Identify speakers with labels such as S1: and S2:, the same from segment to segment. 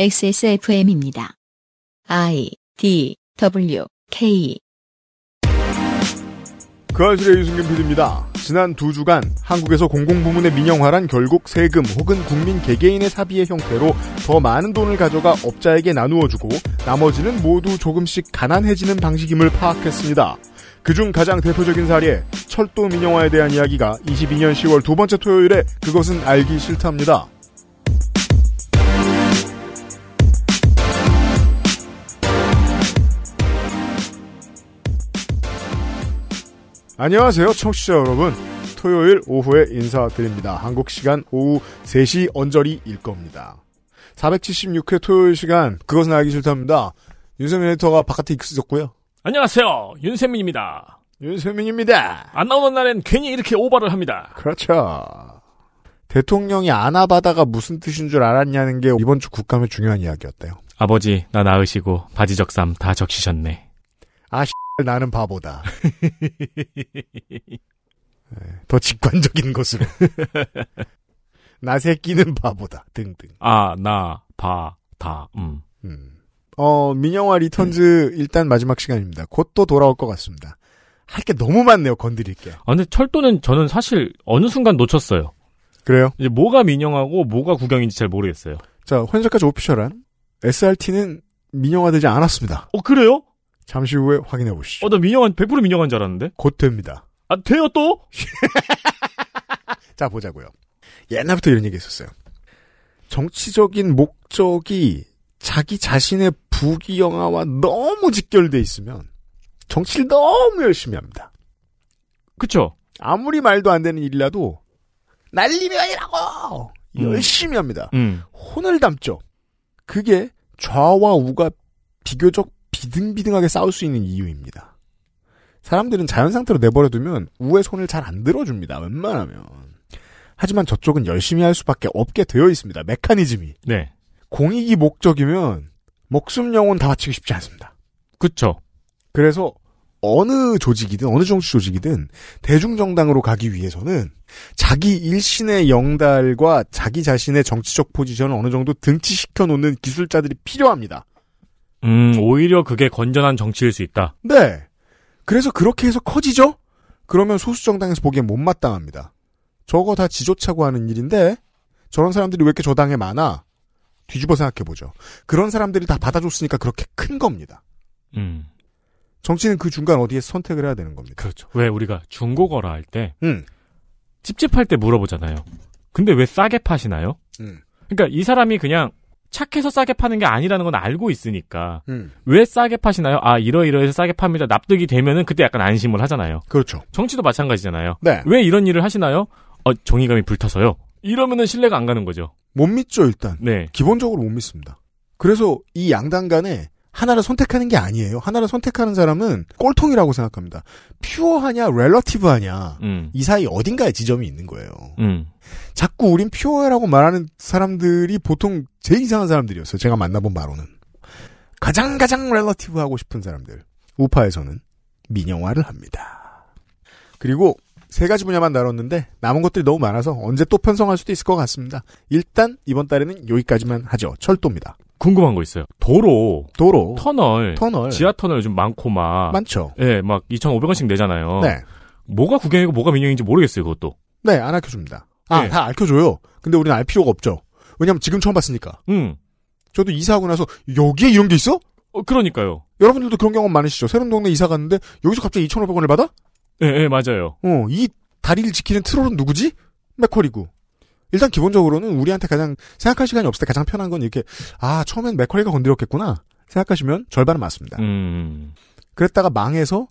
S1: XSFM입니다. I D W K
S2: 그 아실의 유승균 PD입니다. 지난 두 주간 한국에서 공공부문의 민영화란 결국 세금 혹은 국민 개개인의 사비의 형태로 더 많은 돈을 가져가 업자에게 나누어주고 나머지는 모두 조금씩 가난해지는 방식임을 파악했습니다. 그중 가장 대표적인 사례 철도 민영화에 대한 이야기가 22년 10월 두 번째 토요일에 그것은 알기 싫답니다. 안녕하세요, 청취자 여러분. 토요일 오후에 인사드립니다. 한국 시간 오후 3시 언저리일 겁니다. 476회 토요일 시간, 그것은 알기 싫답니다. 윤세민 에디터가 바깥에 있었고요.
S3: 안녕하세요. 윤세민입니다.
S2: 윤세민입니다.
S3: 안 나오는 날엔 괜히 이렇게 오버를 합니다.
S2: 그렇죠. 대통령이 안아바다가 무슨 뜻인 줄 알았냐는 게 이번 주 국감의 중요한 이야기였대요.
S3: 아버지, 나 낳으시고 바지 적삼 다 적시셨네.
S2: 나는 바보다. 네, 더 직관적인 것으로. 나 새끼는 바보다. 등등.
S3: 아, 나, 바, 다, 음.
S2: 음. 어, 민영화 Returns 일단 마지막 시간입니다. 곧 또 돌아올 것 같습니다. 할 게 너무 많네요, 건드릴 게.
S3: 아, 근데 철도는 저는 사실 어느 순간 놓쳤어요.
S2: 그래요?
S3: 이제 뭐가 민영이고 뭐가 국영인지 잘 모르겠어요.
S2: 자, 현재까지 official한 SRT는 민영화되지 않았습니다.
S3: 어, 그래요?
S2: 잠시 후에 확인해 보시죠.
S3: 어, 나 민영한, 100% 민영한 줄 알았는데?
S2: 곧 됩니다.
S3: 아, 돼요 또?
S2: 자, 보자고요. 옛날부터 이런 얘기 있었어요. 정치적인 목적이 자기 자신의 부귀영화와 너무 직결돼 있으면 정치를 너무 열심히 합니다.
S3: 그쵸?
S2: 아무리 말도 안 되는 일이라도 날리면이라고
S3: 음.
S2: 열심히 합니다.
S3: 음.
S2: 혼을 담죠. 그게 좌와 우가 비교적 비등비등하게 싸울 수 있는 이유입니다. 사람들은 자연 상태로 내버려두면 우의 손을 잘 안 들어줍니다. 웬만하면. 하지만 저쪽은 열심히 할 수밖에 없게 되어 있습니다. 메커니즘이.
S3: 네.
S2: 공익이 목적이면 목숨 영혼 다 바치기 쉽지 않습니다.
S3: 그쵸?
S2: 그래서 어느 조직이든 어느 정치 조직이든 대중정당으로 가기 위해서는 자기 일신의 영달과 자기 자신의 정치적 포지션을 어느 정도 등치시켜 놓는 기술자들이 필요합니다.
S3: 음, 오히려 그게 건전한 정치일 수 있다.
S2: 네. 그래서 그렇게 해서 커지죠? 그러면 소수정당에서 보기엔 못마땅합니다. 저거 다 지조차고 하는 일인데 저런 사람들이 왜 이렇게 저 당에 많아? 뒤집어 생각해보죠. 그런 사람들이 다 받아줬으니까 그렇게 큰 겁니다.
S3: 음.
S2: 정치는 그 중간 어디에 선택을 해야 되는 겁니다.
S3: 그렇죠. 왜 우리가 중고거래 할 때,
S2: 음.
S3: 찝찝할 때 물어보잖아요. 근데 왜 싸게 파시나요?
S2: 음.
S3: 그러니까 이 사람이 그냥 착해서 싸게 파는 게 아니라는 건 알고 있으니까
S2: 음.
S3: 왜 싸게 파시나요? 아 이러이러해서 싸게 팝니다. 납득이 되면은 그때 약간 안심을 하잖아요.
S2: 그렇죠.
S3: 정치도 마찬가지잖아요.
S2: 네.
S3: 왜 이런 일을 하시나요? 어 정의감이 불타서요. 이러면은 신뢰가 안 가는 거죠.
S2: 못 믿죠, 일단.
S3: 네.
S2: 기본적으로 못 믿습니다. 그래서 이 양당 간에 하나를 선택하는 게 아니에요. 하나를 선택하는 사람은 꼴통이라고 생각합니다. 퓨어하냐, 렐러티브하냐.
S3: 음.
S2: 이 사이 어딘가에 지점이 있는 거예요.
S3: 음.
S2: 자꾸 우린 pure라고 말하는 사람들이 보통 제일 이상한 사람들이었어요. 제가 만나본 바로는. 가장 가장 relative 하고 싶은 사람들. 우파에서는 민영화를 합니다. 그리고 세 가지 분야만 다뤘는데 남은 것들이 너무 많아서 언제 또 편성할 수도 있을 것 같습니다. 일단 이번 달에는 여기까지만 하죠. 철도입니다.
S3: 궁금한 거 있어요. 도로,
S2: 도로,
S3: 터널,
S2: 터널
S3: 지하 터널 요즘 많고 막,
S2: 많죠.
S3: 예, 막 2,500원씩 내잖아요.
S2: 네,
S3: 뭐가 구경이고 뭐가 민영인지 모르겠어요. 그것도.
S2: 네, 안 알려줍니다. 아,
S3: 네.
S2: 다 알려줘요. 근데 우리는 알 필요가 없죠. 왜냐면 지금 처음 봤으니까.
S3: 음.
S2: 저도 이사하고 나서 여기에 이런 게 있어?
S3: 어, 그러니까요.
S2: 여러분들도 그런 경험 많으시죠? 새로운 동네 이사 갔는데 여기서 갑자기 2,500원을 받아?
S3: 예, 예, 맞아요.
S2: 어, 이 다리를 지키는 트롤은 누구지? 맥커리고. 일단 기본적으로는 우리한테 가장 생각할 시간이 없을 때 가장 편한 건 이렇게 아 처음엔 맥커리가 건드렸겠구나 생각하시면 절반은 맞습니다.
S3: 음.
S2: 그랬다가 망해서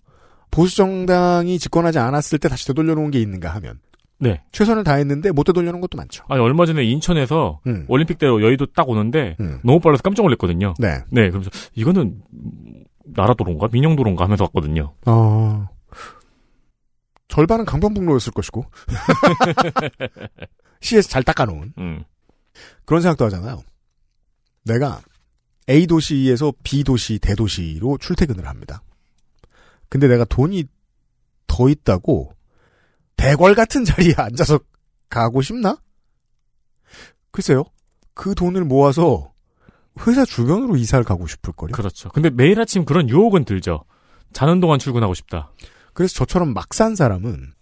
S2: 보수 정당이 집권하지 않았을 때 다시 되돌려놓은 게 있는가 하면
S3: 네.
S2: 최선을 다했는데 못 되돌려놓은 것도 많죠.
S3: 아니, 얼마 전에 인천에서
S2: 음.
S3: 올림픽대로 여의도 딱 오는데
S2: 음.
S3: 너무 빨라서 깜짝 놀랐거든요.
S2: 네.
S3: 네, 그래서 이거는 음, 나라도로인가 민영도로인가 하면서 왔거든요.
S2: 어... 절반은 강변북로였을 것이고 시에서 잘 닦아놓은
S3: 음.
S2: 그런 생각도 하잖아요. 내가 A 도시에서 B 도시 대도시로 출퇴근을 합니다. 근데 내가 돈이 더 있다고 대궐 같은 자리에 앉아서 가고 싶나? 글쎄요. 그 돈을 모아서 회사 주변으로 이사를 가고 싶을 거요.
S3: 그렇죠. 근데 매일 아침 그런 유혹은 들죠. 자는 동안 출근하고 싶다.
S2: 그래서 저처럼 막 산 사람은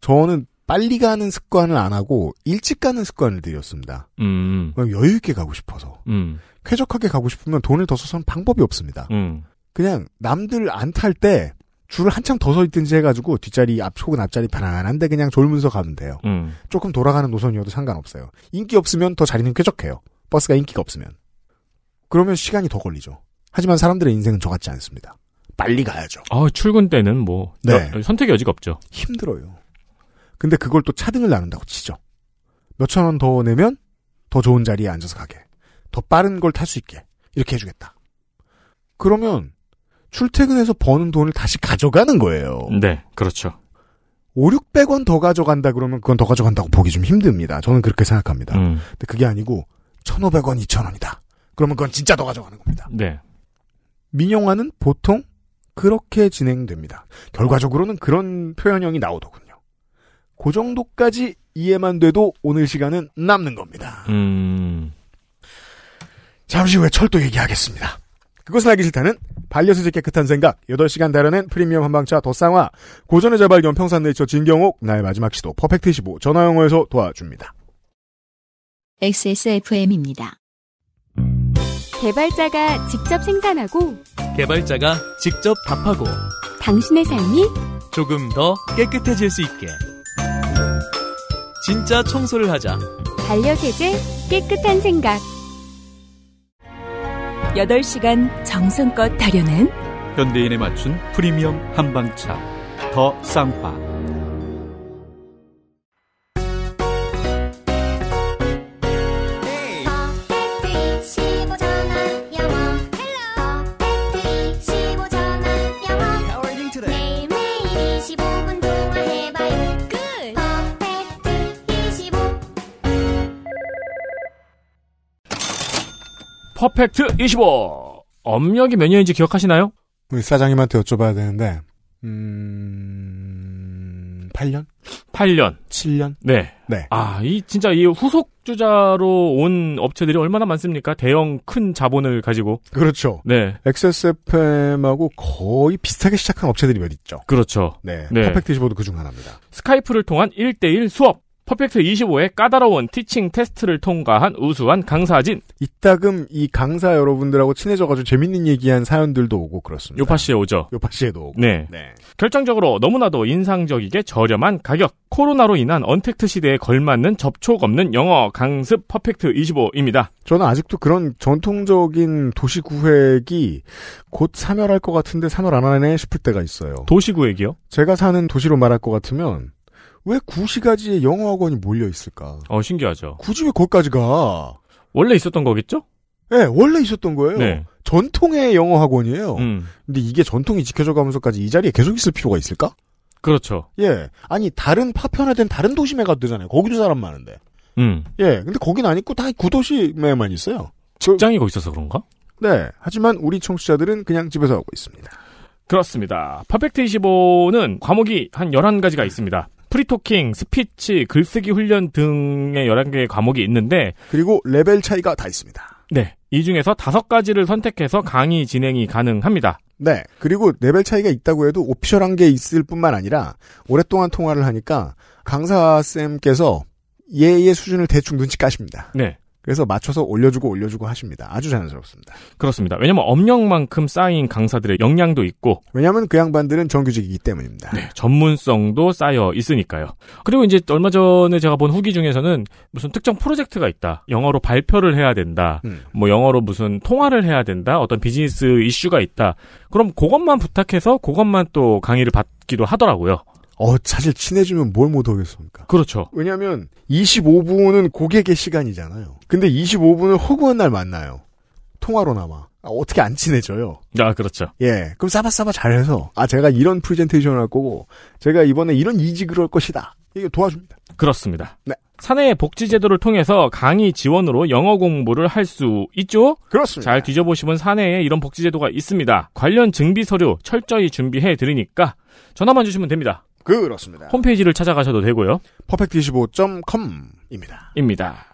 S2: 저는 빨리 가는 습관을 안 하고 일찍 가는 습관을 들였습니다.
S3: 음,
S2: 여유 있게 가고 싶어서.
S3: 음,
S2: 쾌적하게 가고 싶으면 돈을 더 써서는 방법이 없습니다.
S3: 음.
S2: 그냥 남들 안 탈 때 줄을 한참 더 서 있든지 해가지고 뒷자리 앞 혹은 앞자리 편안한데 그냥 졸면서 가면 돼요.
S3: 음.
S2: 조금 돌아가는 노선이어도 상관없어요. 인기 없으면 더 자리는 쾌적해요. 버스가 인기가 없으면. 그러면 시간이 더 걸리죠. 하지만 사람들의 인생은 저 같지 않습니다. 빨리 가야죠.
S3: 아, 출근 때는 뭐
S2: 네.
S3: 여- 선택의 여지가 없죠.
S2: 힘들어요. 근데 그걸 또 차등을 나눈다고 치죠. 몇천 원 더 내면 더 좋은 자리에 앉아서 가게. 더 빠른 걸 탈 수 있게. 이렇게 해주겠다. 그러면 출퇴근해서 버는 돈을 다시 가져가는 거예요.
S3: 네, 그렇죠.
S2: 5, 600원 더 가져간다 그러면 그건 더 가져간다고 보기 좀 힘듭니다. 저는 그렇게 생각합니다.
S3: 음,
S2: 근데 그게 아니고 1,500원, 2,000원이다. 그러면 그건 진짜 더 가져가는 겁니다.
S3: 네.
S2: 민영화는 보통 그렇게 진행됩니다. 결과적으로는 그런 표현형이 나오더군요. 그 정도까지 이해만 돼도 오늘 시간은 남는 겁니다.
S3: 음,
S2: 잠시 후에 철도 얘기하겠습니다. 그것은 알기 싫다는 반려수제 깨끗한 생각, 8시간 달아낸 프리미엄 한방차 더쌍화, 고전의 자발견 평산 네이처 진경옥, 나의 마지막 시도 퍼펙트15 전화영어에서 도와줍니다.
S1: XSFM입니다.
S4: 개발자가 직접 생산하고
S5: 개발자가 직접 답하고
S4: 당신의 삶이
S5: 조금 더 깨끗해질 수 있게 진짜 청소를 하자.
S4: 반려세제 깨끗한 생각.
S6: 8시간 정성껏 다려낸
S7: 현대인에 맞춘 프리미엄 한방차. 더 쌍화
S8: 퍼펙트 25.
S3: 업력이 몇 년인지 기억하시나요?
S2: 우리 사장님한테 여쭤봐야 되는데, 음, 8년?
S3: 8년.
S2: 7년?
S3: 네.
S2: 네.
S3: 아, 이 진짜 이 후속 주자로 온 업체들이 얼마나 많습니까? 대형 큰 자본을 가지고.
S2: 그렇죠.
S3: 네.
S2: XSFM하고 거의 비슷하게 시작한 업체들이 몇 있죠.
S3: 그렇죠.
S2: 네.
S3: 네.
S2: 퍼펙트 25도 그중 하나입니다.
S3: 스카이프를 통한 1대1 수업. 퍼펙트 25의 까다로운 teaching 테스트를 통과한 우수한 강사진.
S2: 이따금 이 강사 여러분들하고 친해져가지고 재밌는 얘기한 사연들도 오고 그렇습니다.
S3: 요파씨에 오죠.
S2: 요파씨에도 오고.
S3: 네.
S2: 네.
S3: 결정적으로 너무나도 인상적이게 저렴한 가격. 코로나로 인한 언택트 시대에 걸맞는 접촉 없는 영어 강습 퍼펙트 25입니다.
S2: 저는 아직도 그런 전통적인 도시구획이 곧 사멸할 것 같은데 사멸 안 하네 싶을 때가 있어요.
S3: 도시구획이요?
S2: 제가 사는 도시로 말할 것 같으면 왜 구시가지에 영어학원이 몰려 있을까?
S3: 어, 신기하죠.
S2: 굳이 왜 거기까지 가?
S3: 원래 있었던 거겠죠?
S2: 네, 원래 있었던 거예요.
S3: 네.
S2: 전통의 영어 학원이에요.
S3: 음.
S2: 근데 이게 전통이 지켜져 가면서까지 이 자리에 계속 있을 필요가 있을까?
S3: 그렇죠.
S2: 예. 아니, 다른 파편화된 다른 도심에 가도 되잖아요. 거기도 사람 많은데.
S3: 음.
S2: 예. 근데 거긴 안 있고 다 구도심에만 있어요.
S3: 직장이 거기 있어서 그런가?
S2: 네. 하지만 우리 청취자들은 그냥 집에서 하고 있습니다.
S3: 그렇습니다. 퍼펙트 25는 과목이 한 11가지가 있습니다. free talking, 스피치, 글쓰기 훈련 등의 11개의 과목이 있는데,
S2: 그리고 레벨 차이가 다 있습니다.
S3: 네. 이 중에서 5가지를 선택해서 강의 진행이 가능합니다.
S2: 네. 그리고 레벨 차이가 있다고 해도 official한 게 있을 뿐만 아니라 오랫동안 통화를 하니까 강사쌤께서 얘의 수준을 대충 눈치 까십니다.
S3: 네.
S2: 그래서 맞춰서 올려주고 올려주고 하십니다. 아주 자연스럽습니다.
S3: 그렇습니다. 왜냐면 업력만큼 쌓인 강사들의 역량도 있고,
S2: 왜냐하면 그 양반들은 정규직이기 때문입니다.
S3: 네, 전문성도 쌓여 있으니까요. 그리고 이제 얼마 전에 제가 본 후기 중에서는 무슨 특정 프로젝트가 있다. 영어로 발표를 해야 된다.
S2: 음.
S3: 뭐 영어로 무슨 통화를 해야 된다. 어떤 비즈니스 이슈가 있다. 그럼 그것만 부탁해서 그것만 또 강의를 받기도 하더라고요.
S2: 어, 사실 친해지면 뭘 못하겠습니까?
S3: 그렇죠.
S2: 왜냐하면 25분은 고객의 시간이잖아요. 근데 25분을 허구한 날 만나요. 통화로나마. 아, 어떻게 안 친해져요?
S3: 아, 그렇죠.
S2: 예. 그럼 싸바싸바 잘해서 아 제가 이런 프레젠테이션을 할 거고 제가 이번에 이런 이직을 할 것이다. 이게 도와줍니다.
S3: 그렇습니다.
S2: 네.
S3: 사내 복지제도를 통해서 강의 지원으로 영어 공부를 할 수 있죠?
S2: 그렇습니다.
S3: 잘 뒤져보시면 사내에 이런 복지제도가 있습니다. 관련 증비 서류 철저히 준비해 드리니까 전화만 주시면 됩니다.
S2: 그렇습니다.
S3: 홈페이지를 찾아가셔도 되고요.
S2: perfect25.com입니다.
S3: 입니다.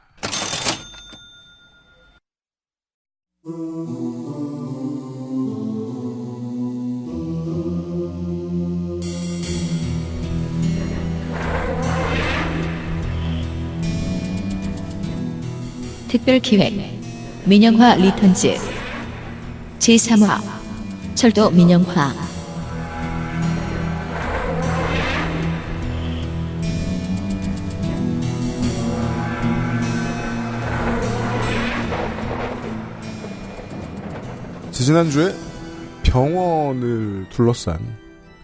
S1: 특별기획 민영화 Returns 제3화 철도 민영화
S2: 지지난주에 병원을 둘러싼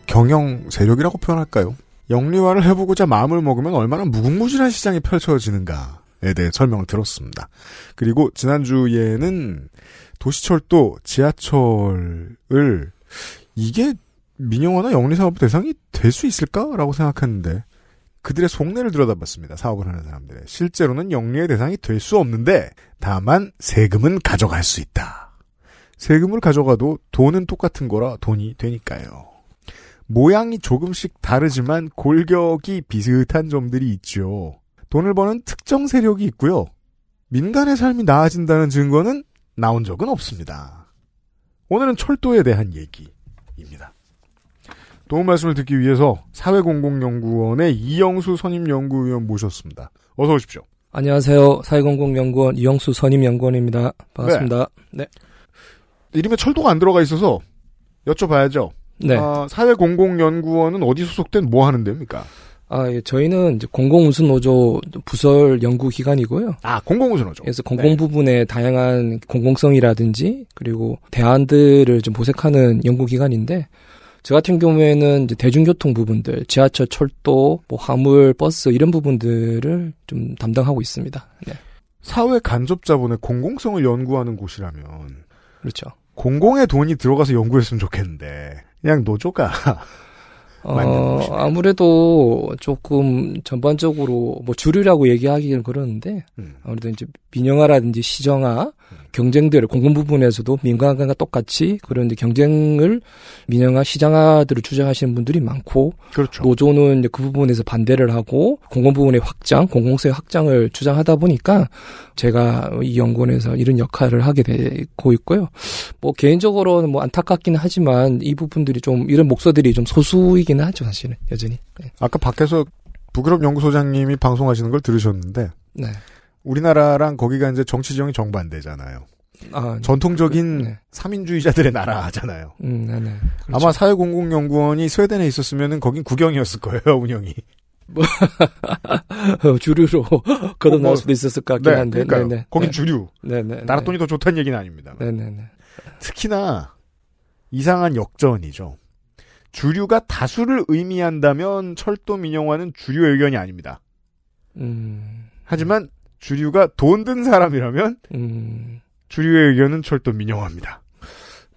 S2: 경영 세력이라고 표현할까요? 영리화를 해보고자 마음을 먹으면 얼마나 무궁무진한 시장이 펼쳐지는가에 대해 설명을 들었습니다. 그리고 지난주에는 도시철도 지하철을 이게 민영화나 영리사업 대상이 될 수 있을까라고 생각했는데 그들의 속내를 들여다봤습니다. 사업을 하는 사람들의. 실제로는 영리의 대상이 될 수 없는데 다만 세금은 가져갈 수 있다. 세금을 가져가도 돈은 똑같은 거라 돈이 되니까요. 모양이 조금씩 다르지만 골격이 비슷한 점들이 있죠. 돈을 버는 특정 세력이 있고요. 민간의 삶이 나아진다는 증거는 나온 적은 없습니다. 오늘은 철도에 대한 얘기입니다. 도움 말씀을 듣기 위해서 사회공공연구원의 이영수 선임연구위원 모셨습니다. 어서 오십시오.
S9: 안녕하세요. 사회공공연구원 이영수 선임연구원입니다. 반갑습니다. 네.
S2: 이름에 철도가 안 들어가 있어서 여쭤봐야죠.
S9: 네.
S2: 아, 사회공공연구원은 어디 소속된 뭐 하는 데입니까?
S9: 아, 예, 저희는 이제 공공운수노조 부설 연구기관이고요.
S2: 아, 공공운수노조.
S9: 그래서 공공 부분의 다양한 공공성이라든지 그리고 대안들을 좀 모색하는 연구기관인데 저 같은 경우에는 이제 대중교통 부분들, 지하철, 철도, 뭐 화물, 버스 이런 부분들을 좀 담당하고 있습니다. 네.
S2: 사회 간접 자본의 공공성을 연구하는 곳이라면
S9: 그렇죠.
S2: 공공의 돈이 들어가서 연구했으면 좋겠는데 그냥 노조가
S9: 어. 아무래도 조금 전반적으로 뭐 주류라고 얘기하기는 그러는데
S2: 음.
S9: 아무래도 이제 민영화라든지 시정화 경쟁들을 공공 부분에서도 민간과 똑같이 그런 경쟁을 민영화 시장화들을 주장하시는 분들이 많고
S2: 그렇죠.
S9: 노조는 그 부분에서 반대를 하고 공공 부분의 확장, 공공세의 확장을 주장하다 보니까 제가 이 연구원에서 이런 역할을 하게 되고 있고요. 뭐 개인적으로는 뭐 안타깝기는 하지만 이 부분들이 좀 이런 목소들이 좀 소수이기는 하죠, 사실은 여전히. 네.
S2: 아까 밖에서 북유럽 연구소장님이 방송하시는 걸 들으셨는데
S9: 네.
S2: 우리나라랑 거기가 이제 정치 지형이 정반대잖아요.
S9: 아,
S2: 전통적인
S9: 네.
S2: 삼인주의자들의 나라잖아요.
S9: 음, 네네. 그렇죠.
S2: 아마 사회공공연구원이 스웨덴에 있었으면은 거긴 국영이었을 거예요, 운영이.
S9: 어, 주류로 거듭 나올
S2: 뭐,
S9: 수도 있었을 것 같긴 한데.
S2: 그러니까요. 거긴
S9: 네.
S2: 주류.
S9: 네네.
S2: 나라 돈이 더 좋다는 얘기는 아닙니다.
S9: 네네네.
S2: 특히나 이상한 역전이죠. 주류가 다수를 의미한다면 철도 민영화는 주류 의견이 아닙니다.
S9: 음,
S2: 하지만 주류가 돈 든 사람이라면
S9: 음.
S2: 주류의 의견은 철도 민영화입니다.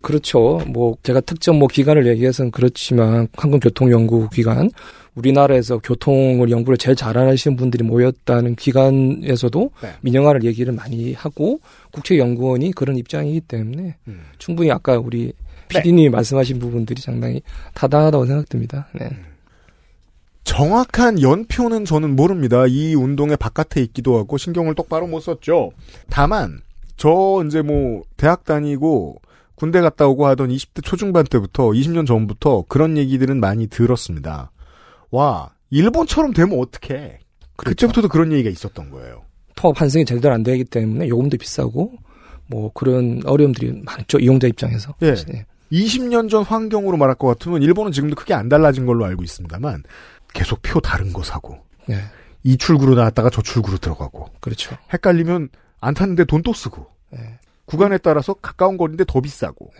S9: 그렇죠. 뭐 제가 특정 뭐 기관을 얘기해서는 그렇지만 한국교통연구 기관 우리나라에서 교통을 연구를 제일 잘하시는 분들이 모였다는 기관에서도
S2: 네.
S9: 민영화를 얘기를 많이 하고 국책연구원이 그런 입장이기 때문에
S2: 음.
S9: 충분히 아까 우리 PD님이 말씀하신 부분들이 상당히 타당하다고 생각됩니다. 네.
S2: 정확한 연표는 저는 모릅니다. 이 운동의 바깥에 있기도 하고 신경을 똑바로 못 썼죠. 다만 저 이제 뭐 대학 다니고 군대 갔다 오고 하던 20대 초중반 때부터 20년 전부터 그런 얘기들은 많이 들었습니다. 와 일본처럼 되면 어떡해. 그때부터도 그런 얘기가 있었던 거예요.
S9: 통합 환승이 제대로 안 되기 때문에 요금도 비싸고 뭐 그런 어려움들이 많죠 이용자 입장에서.
S2: 예.
S9: 네.
S2: 20년 전 환경으로 말할 것 같으면 일본은 지금도 크게 안 달라진 걸로 알고 있습니다만 계속 표 다른 거 사고
S9: 네.
S2: 이 출구로 나왔다가 저 출구로 들어가고
S9: 그렇죠.
S2: 헷갈리면 안 탔는데 돈 또 쓰고
S9: 네.
S2: 구간에 따라서 가까운 거리인데 더 비싸고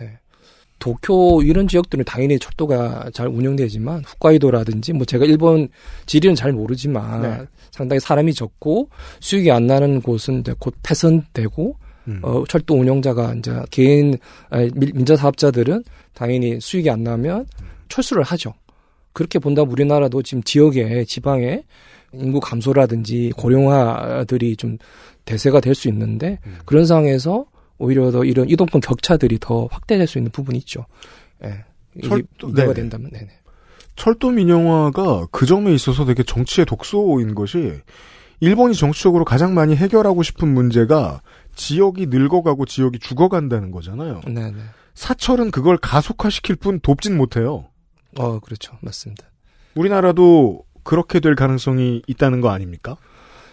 S9: 도쿄 이런 지역들은 당연히 철도가 잘 운영되지만 홋카이도라든지 뭐 제가 일본 지리는 잘 모르지만
S2: 네.
S9: 상당히 사람이 적고 수익이 안 나는 곳은 이제 곧 폐선되고
S2: 음.
S9: 어, 철도 운영자가 이제 개인 아니, 민- 민자 사업자들은 당연히 수익이 안 나면 철수를 하죠. 그렇게 본다면 우리나라도 지금 지역에 지방에 인구 감소라든지 고령화들이 좀 대세가 될 수 있는데
S2: 음.
S9: 그런 상황에서 오히려 더 이런 이동권 격차들이 더 확대될 수 있는 부분이 있죠. 예.
S2: 철도- 네네.
S9: 된다면 네네.
S2: 철도 민영화가 그 점에 있어서 되게 정치의 독소인 것이 일본이 정치적으로 가장 많이 해결하고 싶은 문제가 지역이 늙어가고 지역이 죽어간다는 거잖아요.
S9: 네네.
S2: 사철은 그걸 가속화시킬 뿐 돕진 못해요.
S9: 어 그렇죠 맞습니다.
S2: 우리나라도 그렇게 될 가능성이 있다는 거 아닙니까?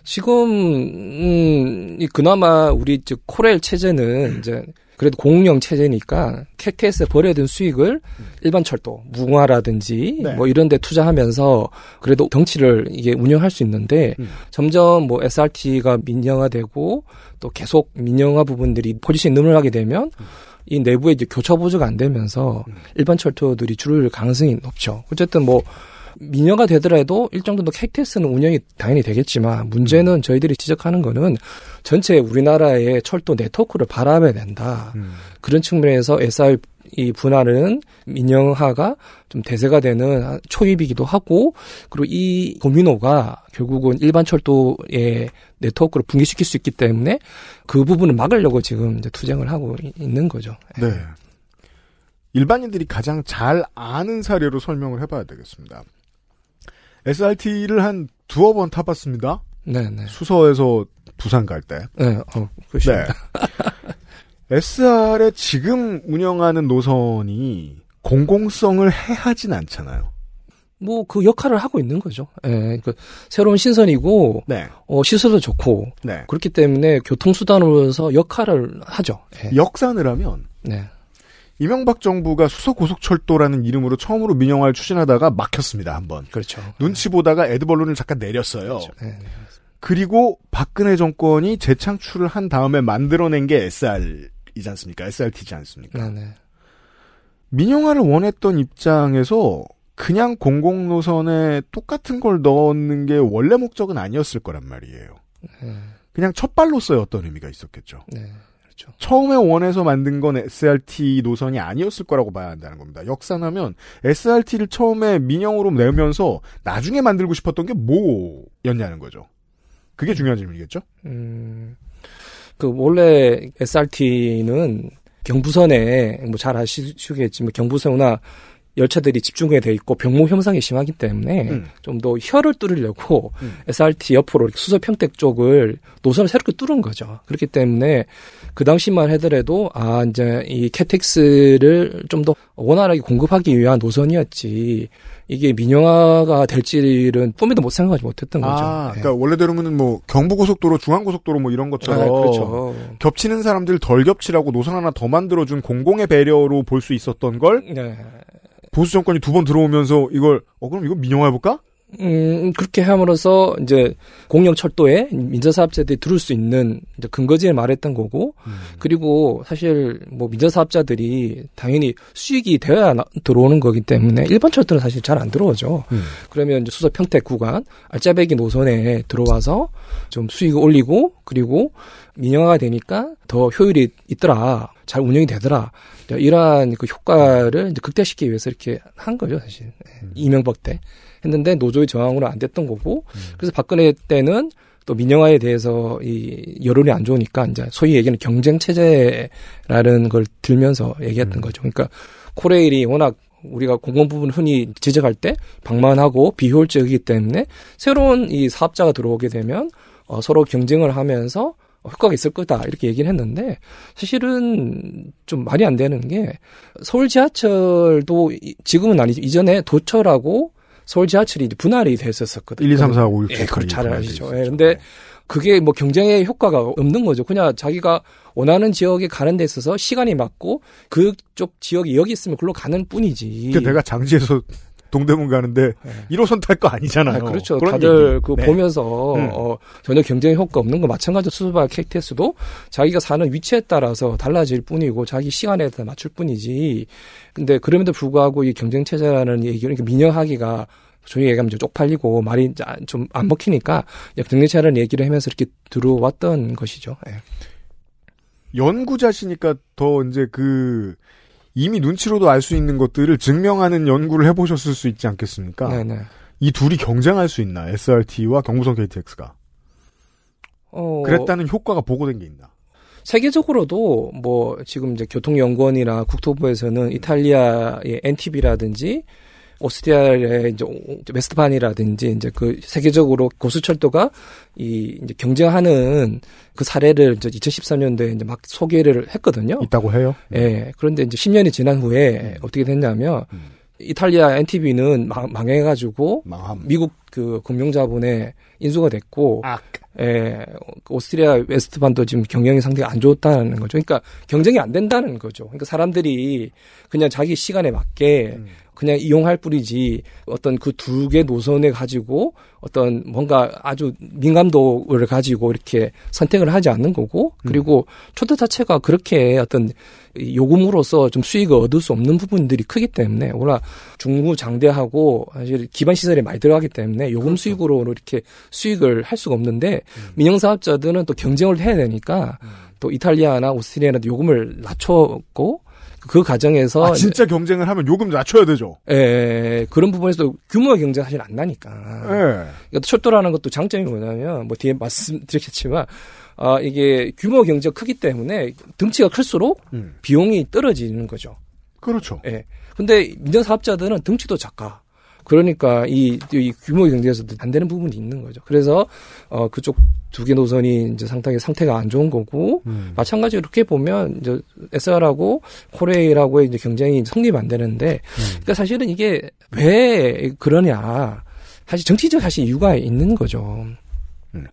S9: 지금 음, 이 그나마 우리 이제 코렐 체제는 이제 그래도 공영 체제니까 캣캐스에 벌여둔 수익을 일반 철도, 무궁화라든지
S2: 네.
S9: 뭐 이런 데 투자하면서 그래도 덩치를 이게 운영할 수 있는데
S2: 음.
S9: 점점 뭐 SRT가 민영화되고 또 계속 민영화 부분들이 포지션이 늘어나게 되면 이 내부에 이제 교차 보조가 안 되면서 일반 철도들이 줄을 가능성이 높죠. 어쨌든 뭐 민영화 되더라도 일정 정도 KTX는 운영이 당연히 되겠지만 문제는 저희들이 지적하는 거는 전체 우리나라의 철도 네트워크를 바라봐야 된다.
S2: 음.
S9: 그런 측면에서 SR 이 분할은 민영화가 좀 대세가 되는 초입이기도 하고 그리고 이 도미노가 결국은 일반 철도의 네트워크를 붕괴시킬 수 있기 때문에 그 부분을 막으려고 지금 이제 투쟁을 하고 이- 있는 거죠.
S2: 네. 일반인들이 가장 잘 아는 사례로 설명을 해봐야 되겠습니다. SRT를 한 두어 번 타봤습니다.
S9: 네, 네.
S2: 수서에서 부산 갈 때.
S9: 네, 어, 그렇죠.
S2: 네. SR에 지금 운영하는 노선이 공공성을 해하진 않잖아요.
S9: 뭐 그 역할을 하고 있는 거죠. 예, 그 새로운 신선이고
S2: 네.
S9: 어, 시설도 좋고
S2: 네.
S9: 그렇기 때문에 교통수단으로서 역할을 하죠. 예.
S2: 역산을 하면
S9: 네.
S2: 이명박 정부가 수서고속철도라는 이름으로 처음으로 민영화를 추진하다가 막혔습니다, 한번.
S9: 그렇죠.
S2: 눈치 보다가 에드벌룬을 잠깐 내렸어요.
S9: 그렇죠. 네, 네.
S2: 그리고 박근혜 정권이 재창출을 한 다음에 만들어낸 게 SR 이지 않습니까? SRT지 않습니까?
S9: 네, 네.
S2: 민영화를 원했던 입장에서 그냥 공공 노선에 똑같은 걸 넣는 게 원래 목적은 아니었을 거란 말이에요.
S9: 네,
S2: 그냥 첫발로서의 어떤 의미가 있었겠죠.
S9: 네. 그렇죠.
S2: 처음에 원해서 만든 건 SRT 노선이 아니었을 거라고 봐야 한다는 겁니다. 역산하면 SRT를 처음에 민영으로 내면서 나중에 만들고 싶었던 게 뭐였냐는 거죠. 그게 중요한 질문이겠죠?
S9: 음, 그 원래 SRT는 경부선에 뭐 잘 아시겠지만 경부선이나 열차들이 집중해 돼 있고 병목 형상이 심하기 때문에
S2: 음.
S9: 좀더 혀를 뚫으려고
S2: 음.
S9: SRT 옆으로 수서 평택 쪽을 노선을 새롭게 뚫은 거죠. 그렇기 때문에 그 당시만 하더라도 아 이제 이 KTX를 좀 더 원활하게 공급하기 위한 노선이었지 이게 민영화가 될지는 꿈에도 못 생각하지 못했던 거죠.
S2: 아,
S9: 예.
S2: 그러니까 원래대로면 뭐 경부고속도로, 중앙고속도로 뭐 이런 것처럼
S9: 아, 그렇죠.
S2: 겹치는 사람들 덜 겹치라고 노선 하나 더 만들어준 공공의 배려로 볼 수 있었던 걸
S9: 네.
S2: 보수 정권이 두 번 들어오면서 이걸 어 그럼 이거 민영화 해볼까?
S9: 음, 그렇게 함으로써 이제 공영 철도에 민자사업자들이 들을 수 있는 이제 근거지를 말했던 거고, 그리고 사실 뭐 민자사업자들이 당연히 수익이 되어야 나- 들어오는 거기 때문에 일반 철도는 사실 잘 안 들어오죠.
S2: 음.
S9: 그러면 이제 수서 평택 구간, 알짜배기 노선에 들어와서 좀 수익을 올리고, 그리고 민영화가 되니까 더 효율이 있더라. 잘 운영이 되더라. 이러한 그 효과를 이제 극대화시키기 위해서 이렇게 한 거죠, 사실. 예, 이명박 때. 했는데 노조의 저항으로 안 됐던 거고, 그래서 박근혜 때는 또 민영화에 대해서 이 여론이 안 좋으니까 이제 소위 얘기하는 경쟁 체제라는 걸 들면서 얘기했던 거죠. 그러니까 코레일이 워낙 우리가 공공 부분 흔히 지적할 때 방만하고 비효율적이기 때문에 새로운 이 사업자가 들어오게 되면 어, 서로 경쟁을 하면서 효과가 있을 거다 이렇게 얘기를 했는데 사실은 좀 말이 안 되는 게 서울 지하철도 이- 지금은 아니죠 이전에 도철하고 서울 지하철이 분할이 됐었거든요.
S2: 1, 2, 3, 4, 5, 6, 7,
S9: 예, 그걸 잘 아시죠. 예. 근데 그게 뭐 경쟁의 효과가 없는 거죠. 그냥 자기가 원하는 지역에 가는 데 있어서 시간이 맞고 그쪽 지역이 여기 있으면 글로 가는 뿐이지.
S2: 그 내가 장지에서 동대문 가는데
S9: 예.
S2: 1호선 탈 거 아니잖아요.
S9: 아, 그렇죠. 다들
S2: 얘기.
S9: 그
S2: 네.
S9: 보면서
S2: 음.
S9: 어, 전혀 경쟁 효과 없는 거 마찬가지로 수수바 KTS도 자기가 사는 위치에 따라서 달라질 뿐이고 자기 시간에 따라 맞출 뿐이지. 근데 그럼에도 불구하고 이 경쟁 체제라는 이렇게 민영하기가 저희 얘기하면 좀 쪽팔리고 말이 좀 안 먹히니까 경쟁 체제라는 얘기를 하면서 이렇게 들어왔던 것이죠. 예.
S2: 연구자시니까 더 이제 그 이미 눈치로도 알 수 있는 것들을 증명하는 연구를 해보셨을 수 있지 않겠습니까?
S9: 네네.
S2: 이 둘이 경쟁할 수 있나? SRT와 경부선 KTX가.
S9: 어,
S2: 그랬다는 효과가 보고된 게 있나?
S9: 세계적으로도 뭐 지금 이제 교통연구원이나 국토부에서는 이탈리아의 NTV라든지 오스트리아의 이제 베스트반이라든지 이제 그 세계적으로 고속철도가 이 이제 경쟁하는 그 사례를 이제 2013년도에 이제 막 소개를 했거든요.
S2: 있다고 해요?
S9: 예. 그런데 이제 10년이 지난 후에 어떻게 됐냐면
S2: 음.
S9: 이탈리아 NTV는 망, 망해가지고
S2: 망함.
S9: 미국 그 금융자본에 인수가 됐고
S2: 아,
S9: 예, 오스트리아 웨스트반도 지금 경영이 상당히 안 좋다는 거죠. 그러니까 경쟁이 안 된다는 거죠. 그러니까 사람들이 그냥 자기 시간에 맞게
S2: 음.
S9: 그냥 이용할 뿐이지 어떤 그 두 개 노선에 가지고 어떤 뭔가 아주 민감도를 가지고 이렇게 선택을 하지 않는 거고 그리고 초도 자체가 그렇게 어떤 요금으로서 좀 수익을 얻을 수 없는 부분들이 크기 때문에 워낙 중구장대하고 사실 기반 시설에 많이 들어가기 때문에 요금 수익으로 이렇게 수익을 할 수가 없는데 민영 사업자들은 또 경쟁을 해야 되니까 또 이탈리아나 오스트리아나 요금을 낮췄고 그 과정에서
S2: 아, 진짜 경쟁을 하면 요금 낮춰야 되죠.
S9: 예, 그런 부분에서 규모의 경쟁 사실 안 나니까.
S2: 예.
S9: 그러니까 철도라는 것도 장점이 뭐냐면 뭐 뒤에 말씀드리겠지만 아 이게 규모 경제가 크기 때문에 등치가 클수록
S2: 음.
S9: 비용이 떨어지는 거죠.
S2: 그렇죠.
S9: 예. 근데 민간 사업자들은 등치도 작아. 그러니까 이, 이 규모 경제에서도 안 되는 부분이 있는 거죠. 그래서 어 그쪽 두 개 노선이 이제 상당히 상태가 안 좋은 거고
S2: 음.
S9: 마찬가지로 이렇게 보면 이제 SR하고 코레일하고의 이제 경쟁이 성립 안 되는데 그러니까 사실은 이게 왜 그러냐 사실 정치적 사실 이유가 있는 거죠.
S2: 음.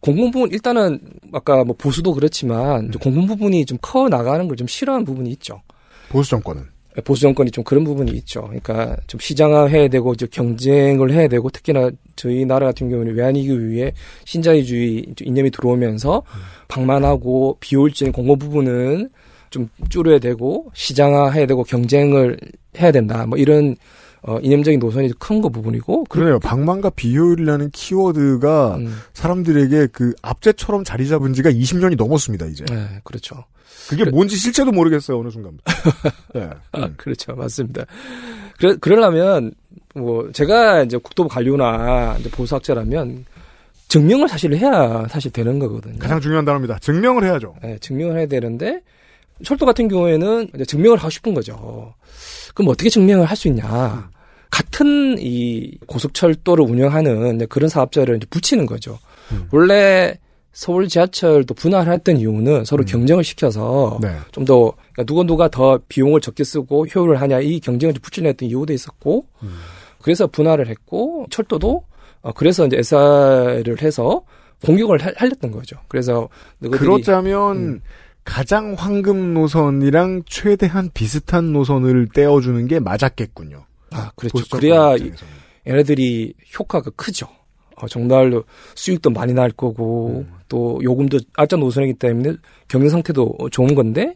S9: 공공 부분 일단은 아까 뭐 보수도 그렇지만 공공 부분이 좀 커 나가는 걸 좀 싫어하는 부분이 있죠.
S2: 보수 정권은.
S9: 보수 정권이 좀 그런 부분이 있죠. 그러니까 좀 시장화 해야 되고 이제 경쟁을 해야 되고 특히나 저희 나라 같은 경우는 외환위기 위해 신자유주의 이념이 들어오면서 방만하고 비효율적인 공공 부분은 좀 줄여야 되고 시장화 해야 되고 경쟁을 해야 된다. 뭐 이런 어, 이념적인 노선이 큰 거 부분이고 그-
S2: 그러네요. 방만과 비효율이라는 키워드가
S9: 음,
S2: 사람들에게 그 압제처럼 자리 잡은 지가 20년이 넘었습니다, 이제.
S9: 네, 그렇죠.
S2: 그게
S9: 그래-
S2: 뭔지 실제도 모르겠어요, 어느 순간부터. 네.
S9: 아, 그렇죠. 맞습니다. 그래, 그러려면, 뭐, 제가 이제 국토부 관료나 이제 보수학자라면 증명을 사실 해야 사실 되는 거거든요.
S2: 가장 중요한 단어입니다. 증명을 해야죠.
S9: 네, 증명을 해야 되는데, 철도 같은 경우에는 증명을 하고 싶은 거죠. 그럼 어떻게 증명을 할 수 있냐. 같은 이 고속철도를 운영하는 그런 사업자를 붙이는 거죠.
S2: 음.
S9: 원래 서울 지하철도 분할을 했던 이유는 서로
S2: 음.
S9: 경쟁을 시켜서
S2: 네.
S9: 좀더 그러니까 누가 누가 더 비용을 적게 쓰고 효율을 하냐 이 경쟁을 좀 붙이려던 이유도 있었고
S2: 음.
S9: 그래서 분할을 했고 철도도 어, 그래서 이제 SR을 해서 공격을 하- 하렸던 거죠. 그래서
S2: 그렇다면
S9: 음.
S2: 가장 황금 노선이랑 최대한 비슷한 노선을 떼어주는 게 맞았겠군요.
S9: 아 그렇죠. 그래야. 얘네들이 효과가 크죠. 어, 정말로 수익도 많이 날 거고
S2: 음.
S9: 또 요금도 알짜 노선이기 때문에 경영 상태도 좋은 건데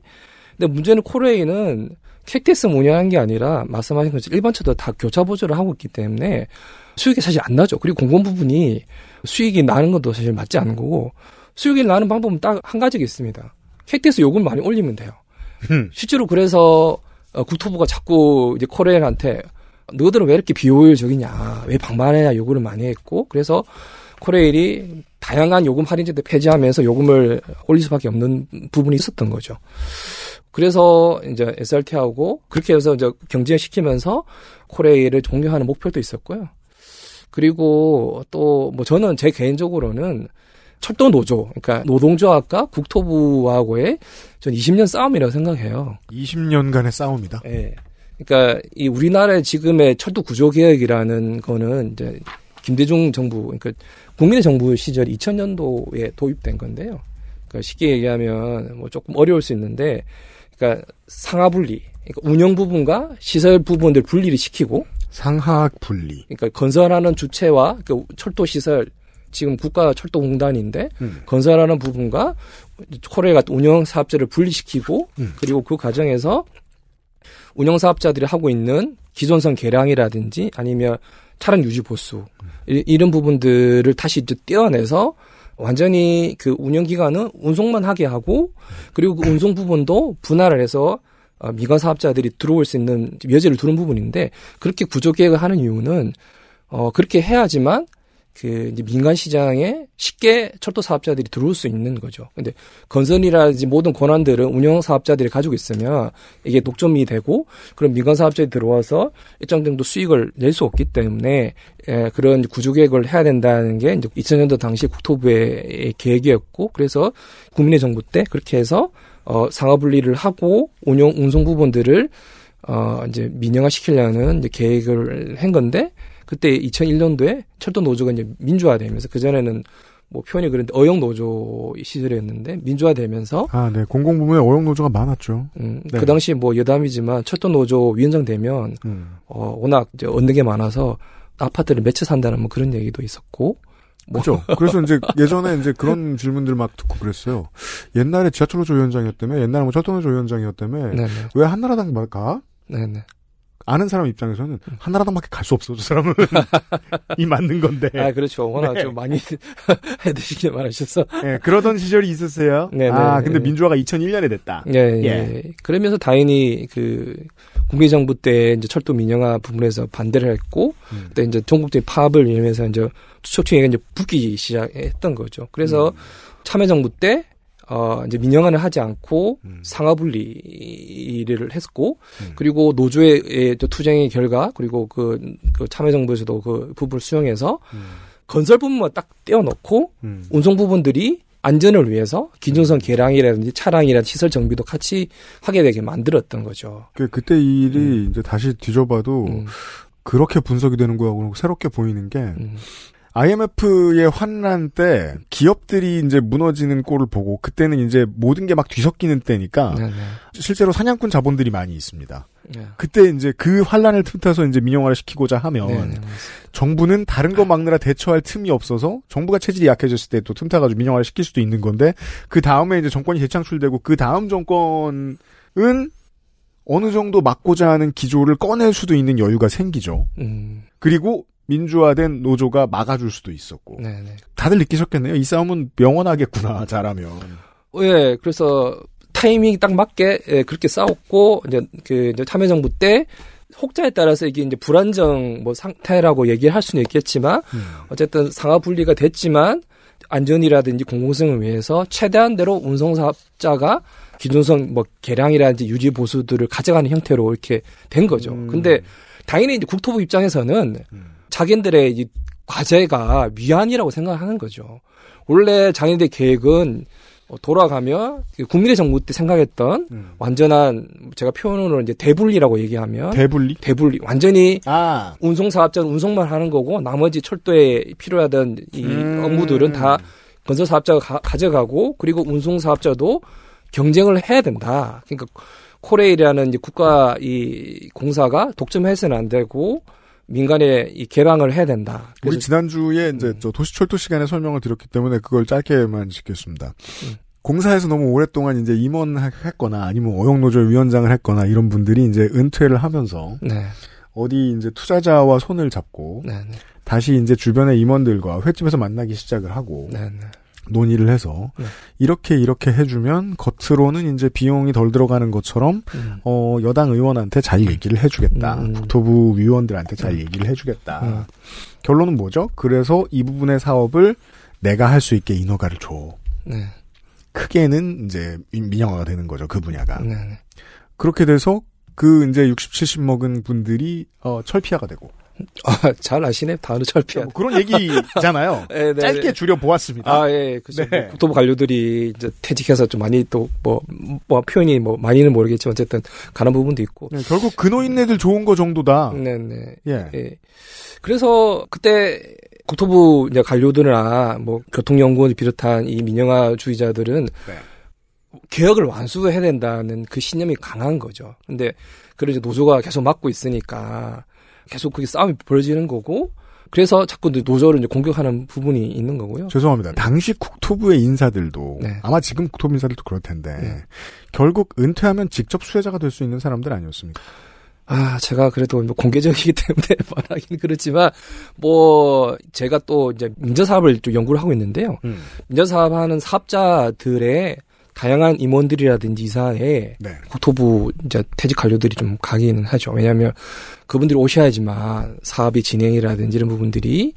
S9: 근데 문제는 코레이는 캡테스 운영한 게 아니라 말씀하신 것처럼 일반 차도 다 교차 보조를 하고 있기 때문에 수익이 사실 안 나죠. 그리고 공공 부분이 수익이 나는 것도 사실 맞지 않은 거고 수익이 나는 방법은 딱 한 가지가 있습니다. 캡테스 요금 많이 올리면 돼요.
S2: 음.
S9: 실제로 그래서 어, 국토부가 자꾸 이제 코레일한테 너희들은 왜 이렇게 비효율적이냐, 왜 방만하냐 요구를 많이 했고, 그래서 코레일이 다양한 요금 할인제도 폐지하면서 요금을 올릴 수밖에 없는 부분이 있었던 거죠. 그래서 이제 SRT하고 그렇게 해서 이제 경쟁시키면서 코레일을 종료하는 목표도 있었고요. 그리고 또 뭐 저는 제 개인적으로는 철도 노조, 그러니까 노동조합과 국토부하고의 전 20년 싸움이라고 생각해요.
S2: 20년간의 싸움이다.
S9: 예. 그러니까 이 우리나라의 지금의 철도 구조 개혁이라는 거는 이제 김대중 정부, 그러니까 국민의 정부 시절 2000년도에 도입된 건데요. 그러니까 쉽게 얘기하면 뭐 조금 어려울 수 있는데, 그러니까 상하 분리, 그러니까 운영 부분과 시설 부분들 분리를 시키고,
S2: 상하학 분리.
S9: 그러니까 건설하는 주체와 그 철도 시설 지금 국가 철도공단인데
S2: 음.
S9: 건설하는 부분과 코레가 운영 사업자를 분리시키고
S2: 음.
S9: 그리고 그 과정에서 운영 사업자들이 하고 있는 기존선 개량이라든지 아니면 차량 유지 보수 이- 이런 부분들을 다시 이제 떼어내서 완전히 그 운영 기간은 운송만 하게 하고 그리고 그 운송 부분도 분할을 해서 어, 미관 사업자들이 들어올 수 있는 여지를 두는 부분인데 그렇게 구조 개혁을 하는 이유는 어 그렇게 해야지만 그 이제 민간 시장에 쉽게 철도 사업자들이 들어올 수 있는 거죠. 근데 건설이라든지 모든 권한들은 운영 사업자들이 가지고 있으면 이게 독점이 되고 그런 민간 사업자들이 들어와서 일정 정도 수익을 낼 수 없기 때문에 에, 그런 구조 개혁을 해야 된다는 게 이제 2000년도 당시 국토부의 계획이었고 그래서 국민의 정부 때 그렇게 해서 어 상하 분리를 하고 운영 운송 부분들을 어 이제 민영화 시키려는 이제 계획을 한 건데 그때 2001년도에 철도 노조가 이제 민주화되면서 그 전에는 뭐 표현이 그런데 어용 노조 시절이었는데 민주화되면서
S2: 아, 네. 공공부문에 어용 노조가 많았죠.
S9: 음,
S2: 네.
S9: 그 당시 뭐 여담이지만 철도 노조 위원장 되면
S2: 음.
S9: 어 워낙 이제 얻는 게 많아서 아파트를 몇 채 산다는 뭐 그런 얘기도 있었고 뭐
S2: 그죠. 그래서 이제 예전에 이제 그런 질문들 막 듣고 그랬어요. 옛날에 지하철 노조 위원장이었다며, 옛날에 뭐 철도 노조 위원장이었다며,
S9: 네네
S2: 왜 한나라당 가?
S9: 네네
S2: 아는 사람 입장에서는 한나라당밖에 갈 수 없어, 저 사람은. 이 맞는 건데.
S9: 아 그렇죠 워낙
S2: 네.
S9: 좀 많이 해드시길 말하셔서
S2: 예, 그러던 시절이 있었어요.
S9: 네네.
S2: 아, 근데 민주화가 2001년에 됐다.
S9: 예, 예.
S2: 예.
S9: 그러면서 다행히 그 국민정부 때 이제 철도 민영화 부분에서 반대를 했고
S2: 음.
S9: 그때 이제 전국적인 파업을 이루면서 이제 추척층이 이제 붙기 시작했던 거죠. 그래서
S2: 음.
S9: 참여정부 때 어, 이제 민영화는 하지 않고
S2: 음.
S9: 상하 분리를 했고,
S2: 음.
S9: 그리고 노조의 의 투쟁의 결과, 그리고 그, 그 참여정부에서도 그 부분을 수용해서
S2: 음.
S9: 건설 부분만 딱 떼어놓고
S2: 음.
S9: 운송 부분들이 안전을 위해서 기준선 개량이라든지 차량이라든지 시설 정비도 같이 하게 되게 만들었던 거죠.
S2: 그, 그때 일이 이제 다시 뒤져봐도
S9: 음,
S2: 그렇게 분석이 되는 거하고 새롭게 보이는 게
S9: 음,
S2: IMF의 환란 때 기업들이 이제 무너지는 꼴을 보고 그때는 이제 모든 게 막 뒤섞이는 때니까
S9: 네, 네.
S2: 실제로 사냥꾼 자본들이 많이 있습니다.
S9: 네.
S2: 그때 이제 그 환란을 틈타서 이제 민영화를 시키고자 하면
S9: 네, 네.
S2: 정부는 다른 거 막느라 대처할 틈이 없어서 정부가 체질이 약해졌을 때 또 틈타가지고 민영화를 시킬 수도 있는 건데 그 다음에 이제 정권이 재창출되고 그 다음 정권은 어느 정도 막고자 하는 기조를 꺼낼 수도 있는 여유가 생기죠.
S9: 음,
S2: 그리고 민주화된 노조가 막아줄 수도 있었고
S9: 네, 네.
S2: 다들 느끼셨겠네요. 이 싸움은 영원하겠구나 잘하면.
S9: 예, 그래서 타이밍이 딱 맞게 예, 그렇게 싸웠고 이제 그 이제 참여정부 때 혹자에 따라서 이게 이제 불안정 뭐 상태라고 얘기를 할 수는 있겠지만 어쨌든 상하 분리가 됐지만 안전이라든지 공공성을 위해서 최대한대로 운송사업자가 기존성 뭐 개량이라든지 유지 보수들을 가져가는 형태로 이렇게 된 거죠.
S2: 음.
S9: 근데 당연히 이제 국토부 입장에서는
S2: 음.
S9: 자기들의 이 과제가 위안이라고 생각하는 거죠. 원래 자기들 계획은 어, 돌아가면 국민의 정부 때 생각했던
S2: 음.
S9: 완전한 제가 표현으로 이제 대분리라고 얘기하면
S2: 대분리?
S9: 대분리 완전히
S2: 아.
S9: 운송 사업자는 운송만 하는 거고 나머지 철도에 필요하던 이
S2: 음.
S9: 업무들은 다 건설 사업자가 가, 져가고 그리고 운송 사업자도 경쟁을 해야 된다. 그러니까 코레일이라는 국가 이 공사가 독점해서는 안 되고 민간에 이 개방을 해야 된다.
S2: 우리 지난주에 이제
S9: 음.
S2: 저 도시철도 시간에 설명을 드렸기 때문에 그걸 짧게만 짓겠습니다.
S9: 음.
S2: 공사에서 너무 오랫동안 이제 임원했거나 아니면 어용노조 위원장을 했거나 이런 분들이 이제 은퇴를 하면서
S9: 네,
S2: 어디 이제 투자자와 손을 잡고
S9: 네, 네,
S2: 다시 이제 주변의 임원들과 횟집에서 만나기 시작을 하고
S9: 네, 네.
S2: 논의를 해서
S9: 네.
S2: 이렇게 이렇게 해주면 겉으로는 이제 비용이 덜 들어가는 것처럼
S9: 음.
S2: 어 여당 의원한테 잘 얘기를 해주겠다
S9: 음.
S2: 국토부 위원들한테 잘 얘기를 해주겠다
S9: 음.
S2: 결론은 뭐죠? 그래서 이 부분의 사업을 내가 할 수 있게 인허가를 줘
S9: 네,
S2: 크게는 이제 민- 민영화가 되는 거죠 그 분야가
S9: 네, 네.
S2: 그렇게 돼서 그 이제 60, 70 먹은 분들이 어 철피아가 되고
S9: 아, 잘 아시네. 단어 철피아.
S2: 뭐 그런 얘기잖아요.
S9: 네, 네,
S2: 짧게
S9: 네.
S2: 줄여 보았습니다.
S9: 아, 예, 그죠.
S2: 네.
S9: 국토부 관료들이 이제 퇴직해서 좀 많이 또, 뭐, 뭐, 표현이 뭐, 많이는 모르겠지만, 어쨌든, 가는 부분도 있고.
S2: 네, 결국 근호인네들 좋은 거 정도다.
S9: 네 네.
S2: 예.
S9: 예. 그래서, 그때, 국토부 이제 관료들이나, 뭐, 교통연구원을 비롯한 이 민영화주의자들은,
S2: 네.
S9: 개혁을 완수해야 된다는 그 신념이 강한 거죠. 근데, 그걸 이제 노조가 계속 막고 있으니까, 계속 그게 싸움이 벌어지는 거고, 그래서 자꾸 노조를 이제 공격하는 부분이 있는 거고요.
S2: 죄송합니다. 당시 국토부의 인사들도
S9: 네.
S2: 아마 지금 국토부 인사들도 그럴 텐데
S9: 네.
S2: 결국 은퇴하면 직접 수혜자가 될 수 있는 사람들 아니었습니까?
S9: 아, 제가 그래도 뭐 공개적이기 때문에 말하긴 그렇지만, 뭐, 제가 또 이제 민저사업을 좀 연구를 하고 있는데요.
S2: 음.
S9: 민저사업 하는 사업자들의 다양한 임원들이라든지 이사에
S2: 네.
S9: 국토부 이제 퇴직 관료들이 좀 가기는 하죠. 왜냐하면 그분들이 오셔야지만 사업의 진행이라든지 이런 부분들이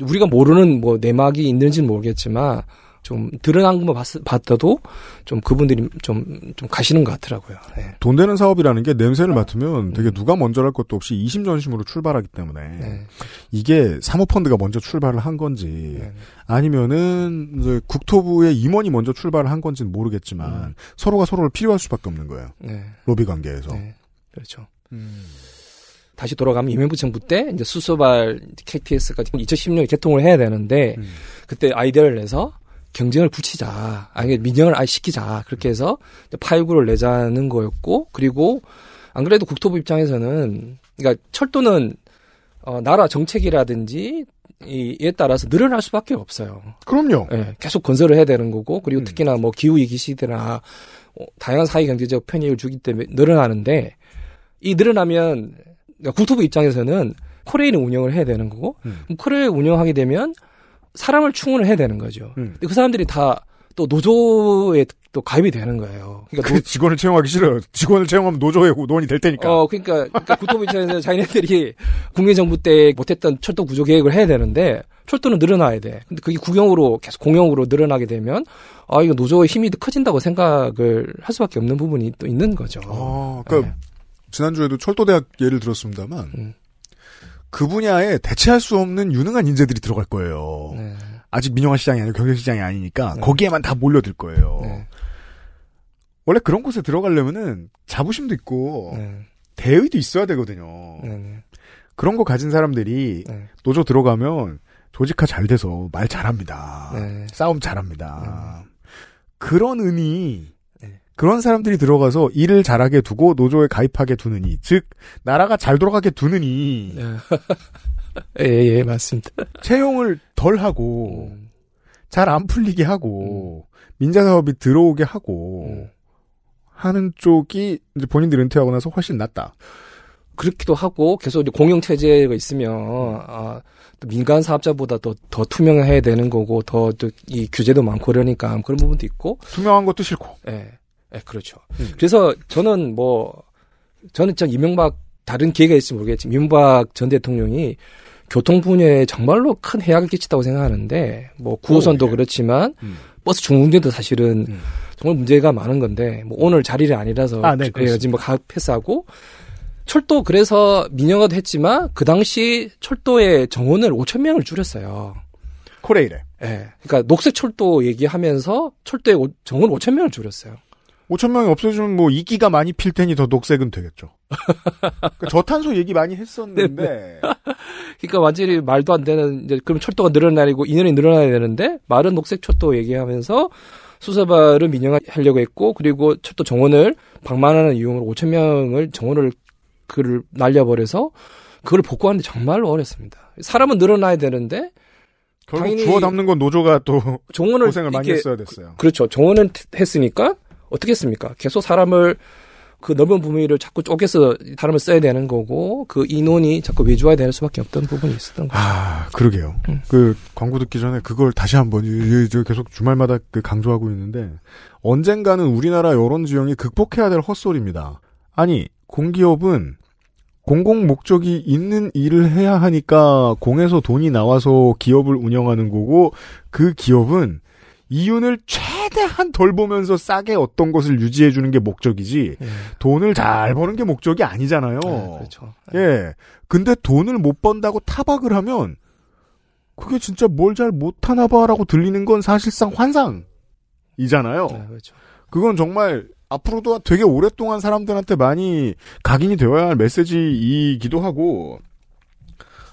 S9: 우리가 모르는 뭐 내막이 있는지는 모르겠지만 좀 드러난 것만 봤, 봤다도 좀 그분들이 좀, 좀 가시는 것 같더라고요. 네.
S2: 돈 되는 사업이라는 게 냄새를 맡으면 되게 누가 먼저 할 것도 없이 이심전심으로 출발하기 때문에
S9: 네.
S2: 이게 사모펀드가 먼저 출발을 한 건지
S9: 네.
S2: 아니면은 이제 국토부의 임원이 먼저 출발을 한 건지는 모르겠지만 서로가 서로를 필요할 수밖에 없는 거예요.
S9: 네.
S2: 로비 관계에서.
S9: 네. 그렇죠. 다시 돌아가면 이명부 정부 때 이제 수소발 KTX가 2010년에 개통을 해야 되는데
S2: 음.
S9: 그때 아이디어를 내서 경쟁을 붙이자, 아니 민영을 아예 시키자 그렇게 해서 8구를 내자는 거였고 그리고 안 그래도 국토부 입장에서는 그러니까 철도는 어, 나라 정책이라든지 이, 이에 따라서 늘어날 수밖에 없어요.
S2: 그럼요.
S9: 예, 계속 건설을 해야 되는 거고 그리고
S2: 음.
S9: 특히나 뭐 기후 위기 시대나 어, 다양한 사회 경제적 편익을 주기 때문에 늘어나는데 이 늘어나면 그러니까 국토부 입장에서는 코레일을 운영을 해야 되는 거고
S2: 음.
S9: 코레일 운영하게 되면 사람을 충원을 해야 되는 거죠.
S2: 음.
S9: 근데 그 사람들이 다 또 노조에 또 가입이 되는 거예요. 그러니까
S2: 그 직원을 채용하기 싫어요. 직원을 채용하면 노조의 논이 될 테니까.
S9: 어, 그러니까, 그러니까 국토부 입장에서 자기네들이 국민정부 때 못했던 철도 구조 계획을 해야 되는데, 철도는 늘어나야 돼. 근데 그게 국영으로, 계속 공영으로 늘어나게 되면, 아, 이거 노조의 힘이 더 커진다고 생각을 할 수밖에 없는 부분이 또 있는 거죠.
S2: 아, 그러니까 지난주에도 철도대학 예를 들었습니다만
S9: 음.
S2: 그 분야에 대체할 수 없는 유능한 인재들이 들어갈 거예요.
S9: 네.
S2: 아직 민영화 시장이 아니고 경제 시장이 아니니까
S9: 네.
S2: 거기에만 다 몰려들 거예요.
S9: 네.
S2: 원래 그런 곳에 들어가려면은 자부심도 있고
S9: 네.
S2: 대의도 있어야 되거든요.
S9: 네. 네.
S2: 그런 거 가진 사람들이
S9: 네.
S2: 노조 들어가면 조직화 잘 돼서 말 잘합니다.
S9: 네.
S2: 싸움 잘합니다. 그런 의미,
S9: 네.
S2: 그런 사람들이 들어가서 일을 잘하게 두고 노조에 가입하게 두느니, 즉 나라가 잘 돌아가게 두느니
S9: 네. 예, 예, 맞습니다.
S2: 채용을 덜 하고
S9: 음.
S2: 잘안 풀리게 하고 민자 사업이 들어오게 하고
S9: 음.
S2: 하는 쪽이 이제 본인들 은퇴하고 나서 훨씬 낫다.
S9: 그렇기도 하고 계속 이제 공영 체제가 있으면 아, 또 민간 사업자보다 더, 더 투명해야 되는 거고 더 이 규제도 많고 그러니까 그런 부분도 있고
S2: 투명한 것도 싫고.
S9: 예, 예 그렇죠.
S2: 음.
S9: 그래서 저는 뭐 저는 참 이명박 다른 기회가 있을지 모르겠지만 이명박 전 대통령이 교통 분야에 정말로 큰 해악을 끼쳤다고 생각하는데 뭐 9호선도
S2: 오, 예.
S9: 그렇지만
S2: 음.
S9: 버스 중흥제도 사실은
S2: 음.
S9: 정말 문제가 많은 건데 뭐 오늘 자리를 아니라서
S2: 아, 네,
S9: 예. 지금 뭐가 패스하고 철도 그래서 민영화도 했지만 그 당시 철도의 정원을 5천 명을 줄였어요.
S2: 코레일에
S9: 예. 그러니까 녹색 철도 얘기하면서 철도의 오- 정원 5천 명을 줄였어요.
S2: 5천 명이 없어지면 뭐 이끼가 많이 필 테니 더 녹색은 되겠죠. 그러니까 저탄소 얘기 많이 했었는데
S9: 그러니까 완전히 말도 안 되는 이제 그럼 철도가 늘어나고 인원이 늘어나야 되는데 마른 녹색 철도 얘기하면서 수서발을 민영화하려고 했고 그리고 철도 정원을 방만하는 이용으로 5천 명을 정원을 그를 날려버려서 그걸 복구하는데 정말로 어렵습니다. 사람은 늘어나야 되는데
S2: 결국 주워 담는 건 노조가 또
S9: 정원을
S2: 고생을 많이 했어야 됐어요.
S9: 그렇죠. 정원은 했으니까 어떻게 했습니까? 계속 사람을 그 넓은 범위를 자꾸 쪼개서 사람을 써야 되는 거고 그 인원이 자꾸 외주화야 될 수밖에 없던 부분이 있었던 거죠.
S2: 아, 그러게요.
S9: 음.
S2: 그 광고 듣기 전에 그걸 다시 한번 계속 주말마다 그 강조하고 있는데 언젠가는 우리나라 여론 지형이 극복해야 될 헛소리입니다. 아니, 공기업은 공공 목적이 있는 일을 해야 하니까 공에서 돈이 나와서 기업을 운영하는 거고 그 기업은 이윤을 최대한 덜 보면서 싸게 어떤 것을 유지해 주는 게 목적이지
S9: 예.
S2: 돈을 잘 버는 게 목적이 아니잖아요.
S9: 네, 그렇죠.
S2: 예. 근데 돈을 못 번다고 타박을 하면 그게 진짜 뭘 잘 못 하나 봐라고 들리는 건 사실상 환상이잖아요.
S9: 네, 그렇죠.
S2: 그건 정말 앞으로도 되게 오랫동안 사람들한테 많이 각인이 되어야 할 메시지이기도 하고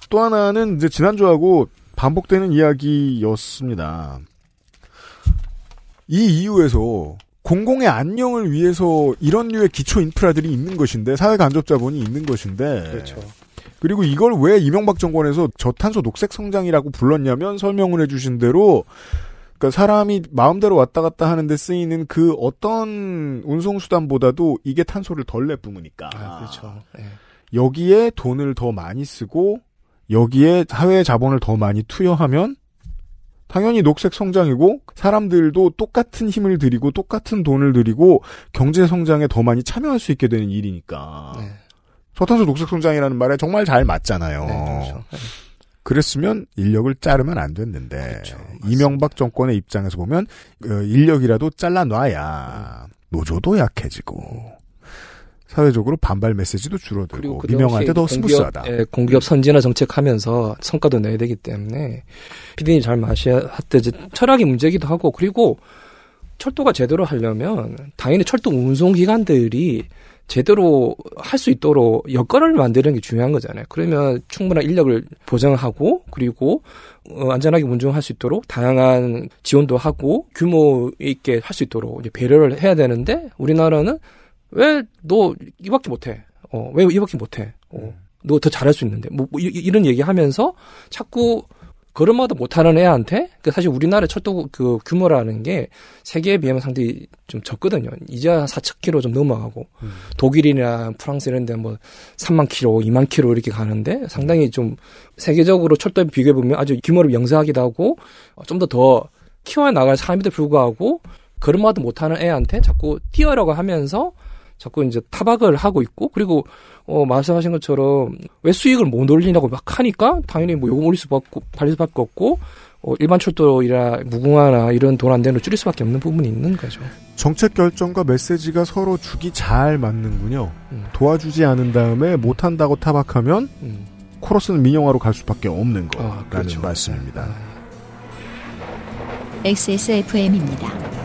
S2: 또 하나는 이제 지난주하고 반복되는 이야기였습니다. 이 이유에서 공공의 안녕을 위해서 이런 류의 기초 인프라들이 있는 것인데 사회 간접 자본이 있는 것인데
S9: 그렇죠.
S2: 그리고 이걸 왜 이명박 정권에서 저탄소 녹색 성장이라고 불렀냐면 설명을 해주신 대로 그러니까 사람이 마음대로 왔다 갔다 하는데 쓰이는 그 어떤 운송 수단보다도 이게 탄소를 덜 내뿜으니까
S9: 아, 그렇죠. 예.
S2: 여기에 돈을 더 많이 쓰고 여기에 사회 자본을 더 많이 투여하면 당연히 녹색 성장이고 사람들도 똑같은 힘을 들이고 똑같은 돈을 들이고 경제 성장에 더 많이 참여할 수 있게 되는 일이니까
S9: 네.
S2: 저탄소 녹색 성장이라는 말에 정말 잘 맞잖아요.
S9: 네, 그렇죠. 네.
S2: 그랬으면 인력을 자르면 안 됐는데
S9: 그렇죠.
S2: 이명박 정권의 입장에서 보면 어, 인력이라도 잘라놔야 노조도 약해지고 사회적으로 반발 메시지도 줄어들고 민영화할 때 더 smooth하다.
S9: 공기업, 예, 공기업 선진화 정책하면서 성과도 내야 되기 때문에 피디님 잘 마셔야 할때 철학이 문제기도 하고 그리고 철도가 제대로 하려면 당연히 철도 운송 기관들이 제대로 할 수 있도록 여건을 만드는 게 중요한 거잖아요. 그러면 충분한 인력을 보장하고 그리고 어, 안전하게 운전할 수 있도록 다양한 지원도 하고 규모 있게 할 수 있도록 이제 배려를 해야 되는데 우리나라는 왜 너 이밖에 못해? 어, 왜 이밖에 못해? 어, 너 더 잘할 수 있는데 뭐, 뭐 이, 이런 얘기하면서 자꾸 걸음마다 못하는 애한테 그 사실 우리나라 철도 그 규모라는 게 세계에 비하면 상당히 좀 적거든요. 이제 4천 킬로 좀 넘어가고 독일이나 프랑스 이런 데 뭐 3만 킬로, 2만 킬로 이렇게 가는데 상당히 좀 세계적으로 철도에 비교해 보면 아주 규모를 영세하기도 하고 어, 좀더더 키워 나갈 사람에도 불구하고 걸음마도 못하는 애한테 자꾸 뛰어라고 하면서 자꾸 이제 타박을 하고 있고 그리고 어 말씀하신 것처럼 왜 수익을 못 올리냐고 막 하니까 당연히 뭐 요금 올릴 수밖에 받을 수밖에 없고 어 일반 철도이나 무궁화나 이런 돈 안 되는 걸 줄일 수밖에 없는 부분이 있는 거죠.
S2: 정책 결정과 메시지가 서로 죽이 잘 맞는군요.
S9: 음.
S2: 도와주지 않은 다음에 못 한다고 타박하면
S9: 음.
S2: 코러스는 민영화로 갈 수밖에 없는 거라는
S9: 아, 그렇죠.
S2: 말씀입니다.
S1: XSFM입니다.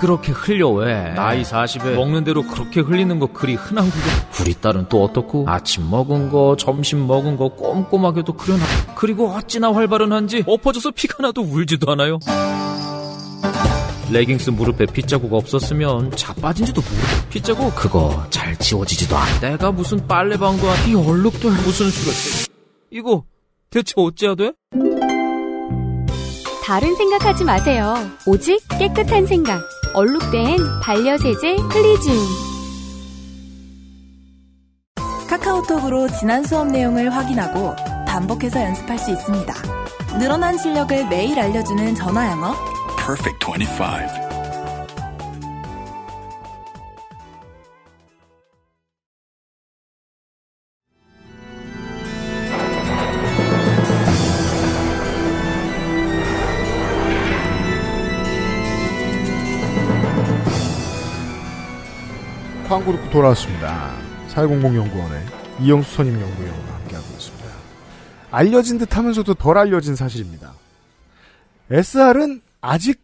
S10: 그렇게 흘려 왜 나이 40에 먹는 대로 그렇게 흘리는 거 그리 흔한 거고 우리 딸은 또 어떻고? 아침 먹은 거 점심 먹은 거 꼼꼼하게도 그려놔. 그리고 어찌나 활발한지 엎어져서 피가 나도 울지도 않아요. 레깅스 무릎에 핏자국 없었으면 자빠진지도 모르고 핏자국? 그거 잘 지워지지도 않아. 내가 무슨 빨래방도 아니 이 얼룩들 무슨 수를 이거 대체 어째야 돼?
S4: 다른 생각하지 마세요. 오직 깨끗한 생각. 얼룩된 반려세제 클리지움.
S11: 카카오톡으로 지난 수업 내용을 확인하고 반복해서 연습할 수 있습니다. 늘어난 실력을 매일 알려주는 전화 영어.
S12: Perfect 25.
S2: 광고 듣고 돌아왔습니다. 410연구원의 이영수 선임 연구위원과 함께하고 있습니다. 알려진 듯 하면서도 덜 알려진 사실입니다. SR은 아직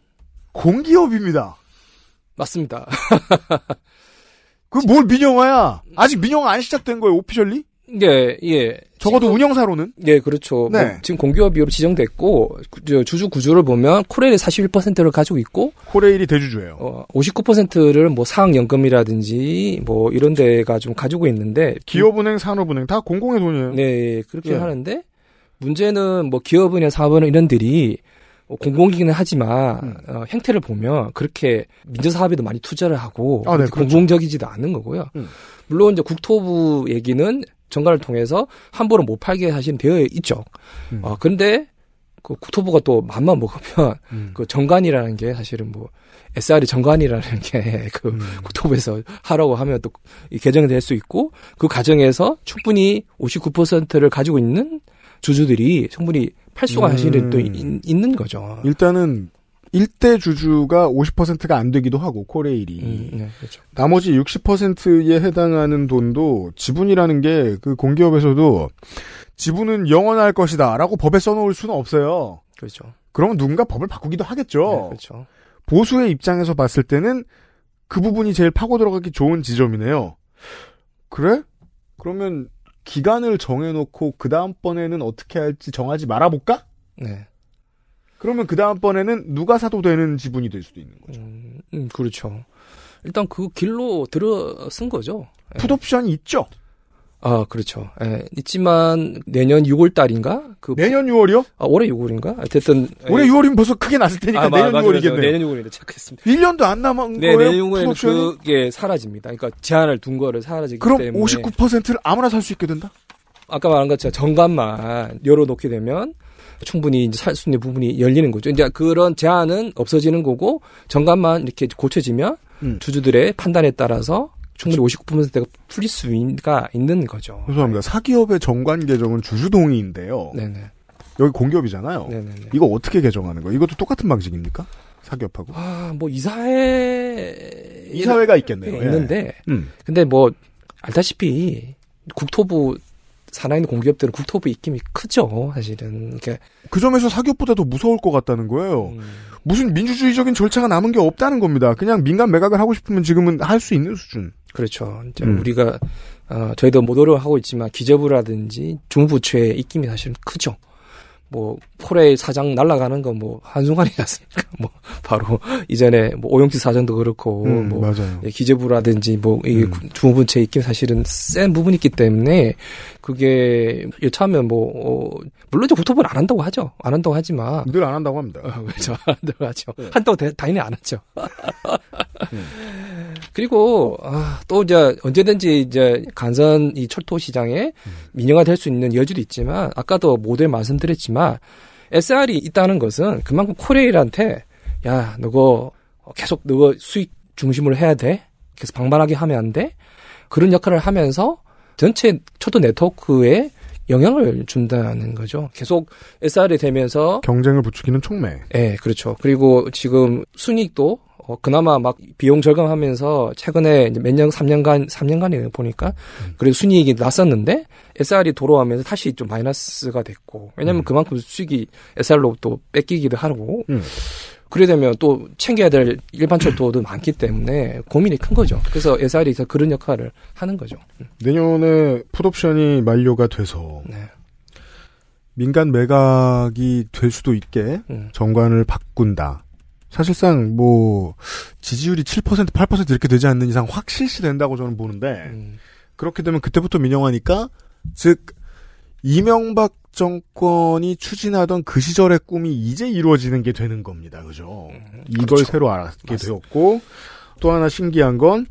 S2: 공기업입니다.
S9: 맞습니다.
S2: 그 뭘 민영화야? 아직 민영화 안 시작된 거예요, 오피셜리?
S9: 예, 예.
S2: 적어도
S9: 지금-
S2: 운영사로는?
S9: 예, 그렇죠.
S2: 네.
S9: 뭐 지금 공기업으로 지정됐고 구- 저 주주 구조를 보면 코레일이 41%를 가지고 있고
S2: 코레일이 대주주예요.
S9: 어, 59%를 뭐 사학연금이라든지 뭐 이런 데가 좀 가지고 있는데
S2: 기업은행, 산업은행 다 공공의 돈이에요.
S9: 네, 그렇게
S2: 예.
S9: 하는데 문제는 뭐 기업은행, 사업은행 이런 들이 어, 공공이기는 하지만
S2: 음.
S9: 어, 행태를 보면 그렇게 민주사업에도 많이 투자를 하고
S2: 아, 네, 그렇죠.
S9: 공공적이지도 않은 거고요.
S2: 음.
S9: 물론 이제 국토부 얘기는 정가를 통해서 함부로 못 팔게 사실은 되어 있죠.
S2: 음.
S9: 어, 근데 그 국토부가 또 맘만 먹으면
S2: 음.
S9: 그 정관이라는 게 사실은 뭐 SR이 정관이라는 게 그
S2: 음.
S9: 국토부에서 하라고 하면 또이 개정이 될수 있고 그 과정에서 충분히 59%를 가지고 있는 주주들이 충분히 팔 수가
S2: 음.
S9: 사실은 또 있, 있는 거죠.
S2: 일단은 일대 주주가 50%가 안 되기도 하고 코레일이
S9: 음, 네, 그렇죠.
S2: 나머지 60%에 해당하는 돈도 지분이라는 게 그 공기업에서도 지분은 영원할 것이다라고 법에 써놓을 수는 없어요.
S9: 그렇죠.
S2: 그러면 누군가 법을 바꾸기도 하겠죠.
S9: 네, 그렇죠.
S2: 보수의 입장에서 봤을 때는 그 부분이 제일 파고 들어가기 좋은 지점이네요. 그래? 그러면 기간을 정해놓고 그 다음번에는 어떻게 할지 정하지 말아볼까?
S9: 네.
S2: 그러면 그 다음번에는 누가 사도 되는 지분이 될 수도 있는 거죠.
S9: 음, 음, 그렇죠. 일단 그 길로 들어선 거죠. 예.
S2: 풋옵션이 있죠?
S9: 아, 그렇죠. 예, 있지만 내년 6월 달인가? 그
S2: 내년 6월이요?
S9: 아, 올해 6월인가? 어쨌든
S2: 올해 6월이면 벌써 크게 났을 테니까
S9: 아, 마-
S2: 내년
S9: 맞아요,
S2: 6월이겠네요.
S9: 맞아요. 내년 6월인데 체크했습니다.
S2: 1년도 안 남은
S9: 네,
S2: 거예요?
S9: 내년 6월에는
S2: 풋옵션이?
S9: 그게 사라집니다. 그러니까 제한을 둔 거를 사라지기
S2: 그럼
S9: 때문에
S2: 59%를 아무나 살 수 있게 된다?
S9: 아까 말한 것처럼 정관만 열어놓게 되면 충분히 이제 살 수 있는 부분이 열리는 거죠. 이제 그런 제한은 없어지는 거고 정관만 이렇게 고쳐지면
S2: 음.
S9: 주주들의 판단에 따라서 충분히 59%가 풀릴 수가 있는 거죠.
S2: 죄송합니다. 사기업의 정관 개정은 주주 동의인데요.
S9: 네네.
S2: 여기 공기업이잖아요.
S9: 네네네.
S2: 이거 어떻게 개정하는 거예요? 이것도 똑같은 방식입니까? 사기업하고?
S9: 아, 뭐 이사회
S2: 이사회가 있겠네요. 예.
S9: 있는데
S2: 음.
S9: 근데 뭐 알다시피 국토부 산하에 있는 공기업들은 국토부 입김이 크죠, 사실은. 이렇게
S2: 그 점에서 사기업보다 더 무서울 것 같다는 거예요.
S9: 음.
S2: 무슨 민주주의적인 절차가 남은 게 없다는 겁니다. 그냥 민간 매각을 하고 싶으면 지금은 할 수 있는 수준.
S9: 그렇죠. 이제
S2: 음.
S9: 우리가 어, 저희도 모도를 하고 있지만 기재부라든지 중부처의 입김이 사실은 크죠. 뭐 폴의 사장 날아가는 건뭐 한순간이었으니까 뭐 바로 이전에 뭐 오영치 사장도 그렇고
S2: 음,
S9: 뭐
S2: 맞아요.
S9: 예, 기재부라든지 뭐이
S2: 음.
S9: 중부처 입김 사실은 센 부분이 있기 때문에 그게 여차하면 뭐 어, 물론 이제 국토부는 안 한다고 하죠. 안 한다고 하지만
S2: 늘 안 한다고 합니다.
S9: 어, 그렇죠. 안 한다고 하죠. 한다고 대- 당연히 안 하죠. 그리고 아, 또 이제 언제든지 이제 간선 이 철도 시장에 민영화 될 수 있는 여지도 있지만 아까도 모델 말씀드렸지만 SR이 있다는 것은 그만큼 코레일한테 야 너거 계속 너거 수익 중심으로 해야 돼. 계속 방만하게 하면 안 돼. 그런 역할을 하면서 전체 철도 네트워크에 영향을 준다는 거죠. 계속 SR이 되면서
S2: 경쟁을 부추기는 촉매.
S9: 예, 그렇죠. 그리고 지금 순이익도 어, 그나마 막 비용 절감하면서 최근에 몇 년, 3년간, 3년간에 보니까 그래도 순이익이 났었는데 SR이 돌아오면서 다시 좀 마이너스가 됐고 왜냐면 그만큼 수익이 SR로 또 뺏기기도 하고
S2: 음.
S9: 그래 되면 또 챙겨야 될 일반 철도도 많기 때문에 고민이 큰 거죠. 그래서 SR이 그런 역할을 하는 거죠.
S2: 내년에 풋옵션이 만료가 돼서
S9: 네.
S2: 민간 매각이 될 수도 있게
S9: 음.
S2: 정관을 바꾼다. 사실상 뭐 지지율이 7% 8% 이렇게 되지 않는 이상 확 실시된다고 저는 보는데
S9: 음.
S2: 그렇게 되면 그때부터 민영화니까 즉 이명박 정권이 추진하던 그 시절의 꿈이 이제 이루어지는 게 되는 겁니다. 그죠? 이걸
S9: 그렇죠.
S2: 새로 알게 되었고 또 하나 신기한 건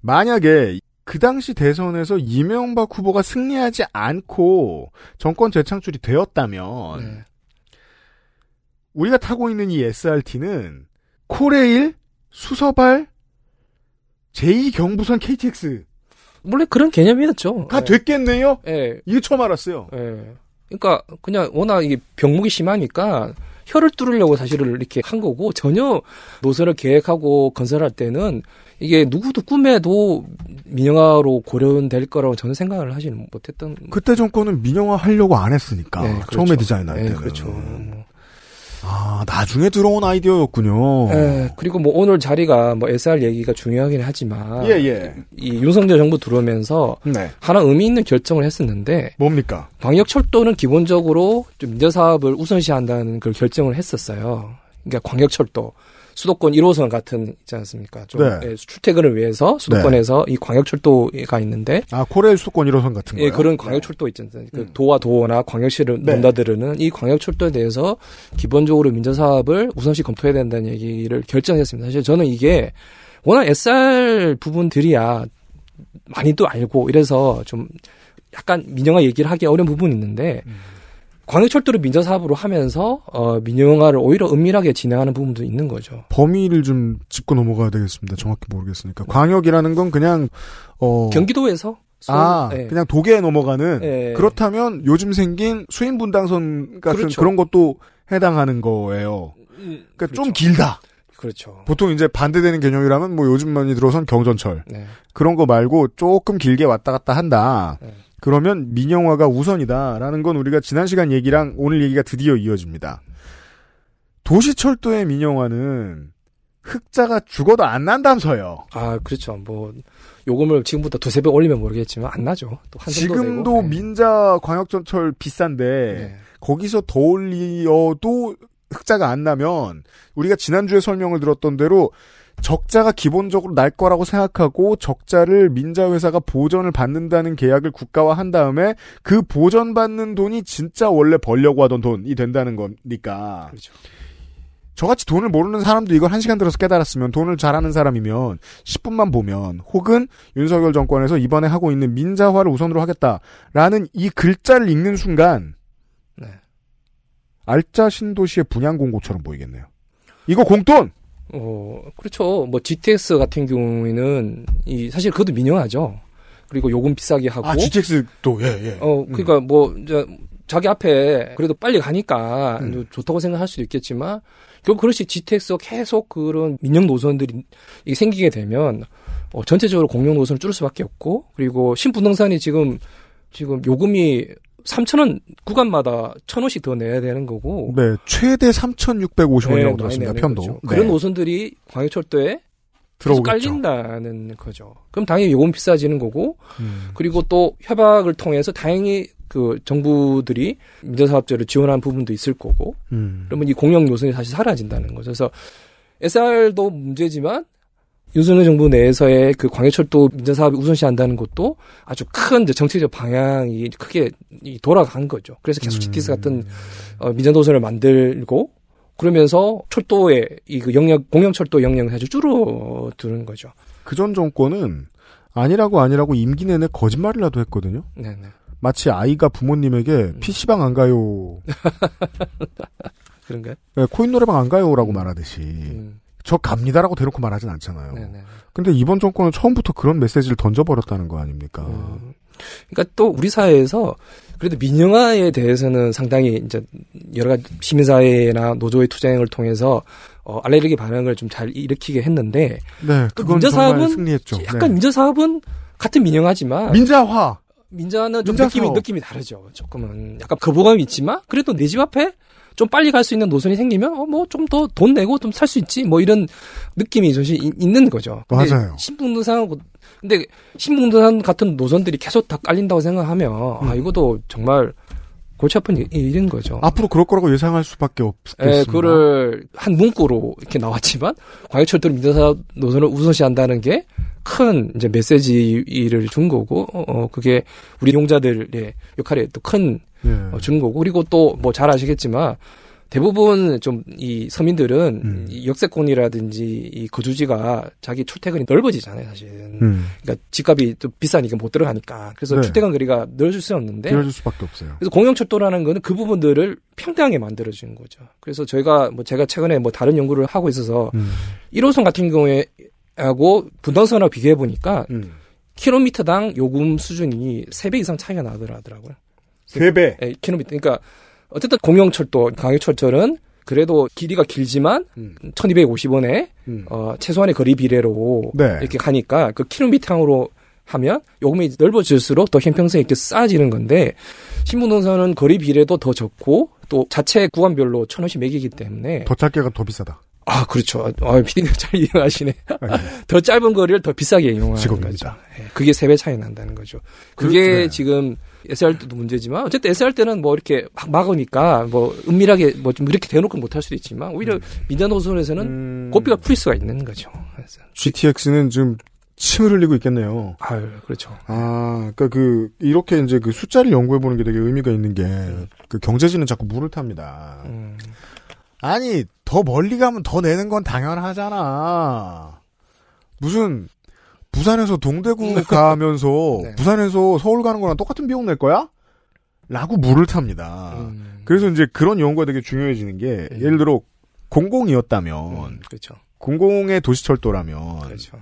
S2: 만약에 그 당시 대선에서 이명박 후보가 승리하지 않고 정권 재창출이 되었다면
S9: 네.
S2: 우리가 타고 있는 이 SRT는 코레일, 수서발, 제2경부선 KTX가
S9: 원래 그런 개념이었죠. 예.
S2: 됐겠네요?
S9: 예.
S2: 이거 처음 알았어요.
S9: 예. 그러니까 그냥 워낙 이게 병목이 심하니까 혀를 뚫으려고 사실은 이렇게 한 거고 전혀 노선을 계획하고 건설할 때는 이게 누구도 꿈에도 민영화로 고려될 거라고 저는 생각을 하지는 못했던.
S2: 그때 정권은 민영화 하려고 안 했으니까
S9: 네, 그렇죠.
S2: 처음에 디자인할
S9: 네,
S2: 때는
S9: 그렇죠.
S2: 아 나중에 들어온 아이디어였군요.
S9: 예, 그리고 뭐 오늘 자리가 뭐 SR 얘기가 중요하긴 하지만
S2: 예, 예.
S9: 이 윤석열 정부 들어오면서
S2: 네.
S9: 하나 의미 있는 결정을 했었는데
S2: 뭡니까?
S9: 광역철도는 기본적으로 좀 민자사업을 우선시 한다는 그 결정을 했었어요. 그러니까 광역철도 수도권 1호선 같은 있지 않습니까? 좀
S2: 네.
S9: 예, 출퇴근을 위해서 수도권에서 이 광역철도가 있는데
S2: 아 코레일 수도권 1호선 같은 거요?
S9: 예, 그런 광역철도 있잖아요. 그 도와 도어나 광역시를
S2: 네.
S9: 넘나드는 이 광역철도에 대해서 기본적으로 민자사업을 우선시 검토해야 된다는 얘기를 결정했습니다. 사실 저는 이게 워낙 SR 부분들이야 많이도 알고 이래서 좀 약간 민영화 얘기를 하기 어려운 부분이 있는데 광역철도를 민자 사업으로 하면서 어, 민영화를 오히려 은밀하게 진행하는 부분도 있는 거죠.
S2: 범위를 좀 짚고 넘어가야 되겠습니다. 정확히 모르겠으니까 광역이라는 건 그냥 어
S9: 경기도에서 수원,
S2: 아
S9: 예.
S2: 그냥 도계에 넘어가는
S9: 예.
S2: 그렇다면 요즘 생긴 수인 분당선 같은
S9: 그렇죠.
S2: 그런 것도 해당하는 거예요. 그러니까 좀 길다.
S9: 그렇죠.
S2: 보통 이제 반대되는 개념이라면 뭐 요즘 많이 들어선 경전철
S9: 네.
S2: 그런 거 말고 조금 길게 왔다 갔다 한다.
S9: 네.
S2: 그러면 민영화가 우선이다라는 건 우리가 지난 시간 얘기랑 오늘 얘기가 드디어 이어집니다. 도시철도의 민영화는 흑자가 죽어도 안 난다면서요.
S9: 아, 그렇죠. 뭐 요금을 지금부터 두세 배 올리면 모르겠지만 안 나죠. 정도
S2: 지금도
S9: 되고. 네.
S2: 민자 광역전철 비싼데
S9: 네.
S2: 거기서 더 올려도 흑자가 안 나면 우리가 지난주에 설명을 들었던 대로 적자가 기본적으로 날 거라고 생각하고 적자를 민자 회사가 보전을 받는다는 계약을 국가와 한 다음에 그 보전 받는 돈이 진짜 원래 벌려고 하던 돈이 된다는 거니까.
S9: 그렇죠.
S2: 저같이 돈을 모르는 사람도 이걸 한 시간 들어서 깨달았으면 돈을 잘하는 사람이면 10분만 보면 혹은 윤석열 정권에서 이번에 하고 있는 민자화를 우선으로 하겠다라는 이 글자를 읽는 순간
S9: 네.
S2: 알짜 신도시의 분양 공고처럼 보이겠네요. 이거 공돈!
S9: 어, 그렇죠. 뭐 GTX 같은 경우에는 이 사실 그것도 민영화죠. 그리고 요금 비싸게 하고.
S2: 아, GTX도 예, 예.
S9: 어, 그러니까 뭐 이제 자기 앞에 그래도 빨리 가니까 좋다고 생각할 수도 있겠지만 결국 그렇지 GTX가 계속 그런 민영 노선들이 이게 생기게 되면 어, 전체적으로 공영 노선을 줄일 수밖에 없고 그리고 신부동산이 지금 지금 요금이 3,000원 구간마다 1,000원씩 더 내야 되는 거고
S2: 네, 최대 3,650원이라고
S9: 네,
S2: 들었습니다. 편도.
S9: 거죠.
S2: 네.
S9: 그런 노선들이 광역철도에
S2: 들어오겠죠.
S9: 깔린다는 거죠. 그럼 당연히 요금 비싸지는 거고
S2: 음.
S9: 그리고 또 협약을 통해서 다행히 그 정부들이 민자사업자를 지원한 부분도 있을 거고
S2: 음.
S9: 그러면 이 공영 노선이 다시 사라진다는 거죠. 그래서 SR도 문제지만 윤석열 정부 내에서의 그 광역철도 민자사업이 우선시한다는 것도 아주 큰 정책적 방향이 크게 이 돌아간 거죠. 그래서 계속 GTX 같은 어, 민자노선을 만들고 그러면서 철도의 이 그 영역 공영 철도 영역을 아주 줄어드는 거죠.
S2: 그 전 정권은 아니라고 아니라고 임기 내내 거짓말이라도 했거든요.
S9: 네네.
S2: 마치 아이가 부모님에게
S9: 음.
S2: PC방 안 가요.
S9: 그런가요?
S2: 네, 코인 노래방 안 가요라고 말하듯이.
S9: 음.
S2: 저 갑니다라고 대놓고 말하진 않잖아요.
S9: 네네.
S2: 근데 이번 정권은 처음부터 그런 메시지를 던져버렸다는 거 아닙니까?
S9: 음. 그러니까 또 우리 사회에서 그래도 민영화에 대해서는 상당히 이제 여러 가지 시민사회나 노조의 투쟁을 통해서 어, 알레르기 반응을 좀 잘 일으키게 했는데
S2: 네,
S9: 또
S2: 그건
S9: 민자
S2: 정말
S9: 사업은
S2: 승리했죠.
S9: 약간
S2: 네.
S9: 민자 사업은 같은 민영화지만
S2: 민자화.
S9: 민자는 좀
S2: 민자
S9: 느낌이. 느낌이 다르죠. 조금은 약간 거부감이 있지만 그래도 내 집 앞에 좀 빨리 갈 수 있는 노선이 생기면 어 뭐 좀 더 돈 내고 좀 살 수 있지 뭐 이런 느낌이 사실 이- 있는 거죠. 근데
S2: 맞아요.
S9: 신분노상 근데 신분노상 같은 노선들이 계속 다 깔린다고 생각하면 아
S2: 음.
S9: 이것도 정말 골치 아픈 일- 일인 거죠.
S2: 앞으로 그럴 거라고 예상할 수밖에 없겠습니다.
S9: 예, 그거를 한 문구로 이렇게 나왔지만 광역철도 민자사업 노선을 우선시한다는 게 큰 이제 메시지를 준 거고 어, 어, 그게 우리 용자들의 역할에 또 큰
S2: 예.
S9: 어, 준 거고 그리고 또 뭐 잘 아시겠지만 대부분 좀 이 서민들은
S2: 음.
S9: 이 역세권이라든지 이 거주지가 자기 출퇴근이 넓어지잖아요 사실은
S2: 음.
S9: 그러니까 집값이 또 비싸니까 못 들어가니까 그래서
S2: 네.
S9: 출퇴근 거리가 늘어질 수는 없는데
S2: 이어질 수밖에 없어요.
S9: 그래서 공영철도라는 거는 그 부분들을 평등하게 만들어주는 거죠. 그래서 저희가 뭐 제가 최근에 뭐 다른 연구를 하고 있어서
S2: 음.
S9: 1호선 같은 경우에 하고 분당선하고 비교해 보니까
S2: 음.
S9: 킬로미터당 요금 수준이 3배 이상 차이가 나더라고요.
S2: 세 배.
S9: 예, 킬로미터. 그러니까 어쨌든 공영철도, 광역철도는 그래도 길이가 길지만
S2: 음.
S9: 1250원에
S2: 음.
S9: 어, 최소한의 거리 비례로
S2: 네.
S9: 이렇게 가니까 그 킬로미터로 하면 요금이 넓어질수록 더 형평성 있게 쌓아지는 건데 신분노선은 거리 비례도 더 적고 또 자체 구간별로 천 원씩 매기기 때문에
S2: 더 짧게 가 더 비싸다.
S9: 아 그렇죠. 아 피디님 잘 이해하시네. 더 짧은 거리를 더 비싸게 이용하는
S2: 직업입니다.
S9: 거죠. 예, 그게 세 배 차이 난다는 거죠. 그게
S2: 그- 네.
S9: 지금 SR 때도 문제지만 어쨌든 SR 때는 뭐 이렇게 막 막으니까 뭐 은밀하게 뭐 좀 이렇게 대놓고 못할 수도 있지만 오히려 민자 노선에서는
S2: 음.
S9: 고삐가 풀릴 수가 있는 거죠. 그래서
S2: GTX는 지금 침을 흘리고 있겠네요.
S9: 아유 그렇죠.
S2: 아, 그러니까 그 이렇게 이제 그 숫자를 연구해 보는 게 되게 의미가 있는 게 그 경제지는 자꾸 물을 탑니다.
S9: 음.
S2: 아니 더 멀리 가면 더 내는 건 당연하잖아. 무슨 부산에서 동대구 가면서
S9: 네.
S2: 부산에서 서울 가는 거랑 똑같은 비용 낼 거야? 라고 물을 탑니다.
S9: 음.
S2: 그래서 이제 그런 연구가 되게 중요해지는 게 예를 들어 공공이었다면
S9: 그렇죠.
S2: 공공의 도시철도라면
S9: 그렇죠.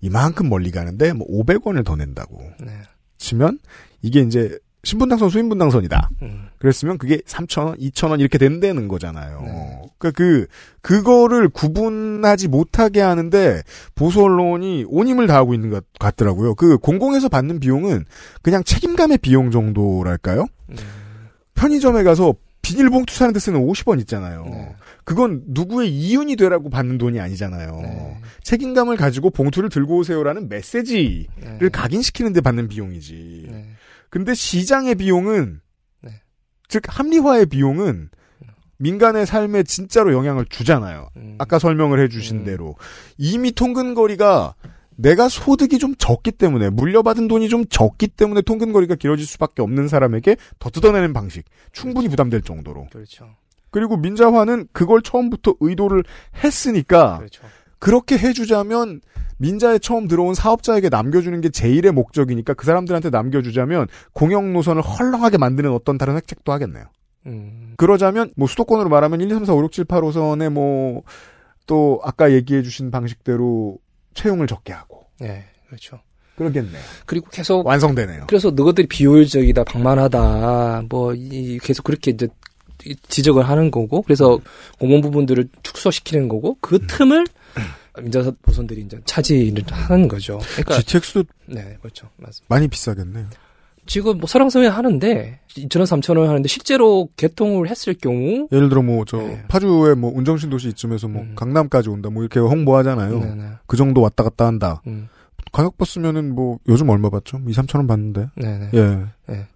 S2: 이만큼 멀리 가는데 뭐 500원을 더 낸다고
S9: 네.
S2: 치면 이게 이제 신분당선 수인분당선이다.
S9: 음.
S2: 그랬으면 그게 3,000원, 2,000원 이렇게 된다는 거잖아요.
S9: 네.
S2: 그러니까 그 그거를 구분하지 못하게 하는데 보수 언론이 온 힘을 다하고 있는 것 같더라고요. 그 공공에서 받는 비용은 그냥 책임감의 비용 정도랄까요?
S9: 음.
S2: 편의점에 가서 비닐봉투 사는 데 쓰는 50원 있잖아요.
S9: 네.
S2: 그건 누구의 이윤이 되라고 받는 돈이 아니잖아요.
S9: 네.
S2: 책임감을 가지고 봉투를 들고 오세요라는 메시지를
S9: 네.
S2: 각인시키는 데 받는 비용이지.
S9: 네.
S2: 근데 시장의 비용은
S9: 네.
S2: 즉 합리화의 비용은 민간의 삶에 진짜로 영향을 주잖아요.
S9: 음.
S2: 아까 설명을 해주신 대로 이미 통근거리가 내가 소득이 좀 적기 때문에 물려받은 돈이 좀 적기 때문에 통근거리가 길어질 수밖에 없는 사람에게 더 뜯어내는 방식 충분히 부담될 정도로
S9: 그렇죠.
S2: 그리고 민자화는 그걸 처음부터 의도를 했으니까
S9: 그렇죠.
S2: 그렇게 해주자면 민자에 처음 들어온 사업자에게 남겨주는 게 제일의 목적이니까 그 사람들한테 남겨주자면 공영 노선을 헐렁하게 만드는 어떤 다른 획책도 하겠네요.
S9: 음.
S2: 그러자면 뭐 수도권으로 말하면 1, 2, 3, 4, 5, 6, 7, 8호선에 뭐 또 아까 얘기해 주신 방식대로 채용을 적게 하고
S9: 네, 그렇죠.
S2: 그러겠네요.
S9: 그리고 계속
S2: 완성되네요.
S9: 그래서 너희들이 비효율적이다, 방만하다, 뭐 이, 계속 그렇게 이제 이- 지적을 하는 거고, 그래서 공공 부분들을 축소시키는 거고, 그 틈을 민자 노선들이 이제 차지를 하는 거죠. 그러니까
S2: GTX도
S9: 네, 그렇죠, 맞습니다.
S2: 많이 비싸겠네요.
S9: 지금 뭐 설왕성에 하는데 2천원, 3천원 하는데 실제로 개통을 했을 경우
S2: 예를 들어 뭐저
S9: 네.
S2: 파주의 뭐 운정신 도시 이쯤에서 뭐 강남까지 온다 뭐 이렇게 홍보하잖아요.
S9: 음. 네네.
S2: 그 정도 왔다 갔다 한다.
S9: 음.
S2: 가격 봤으면은 뭐 요즘 얼마 받죠? 2, 3천 원 받는데.
S9: 네네.
S2: 예.
S9: 네.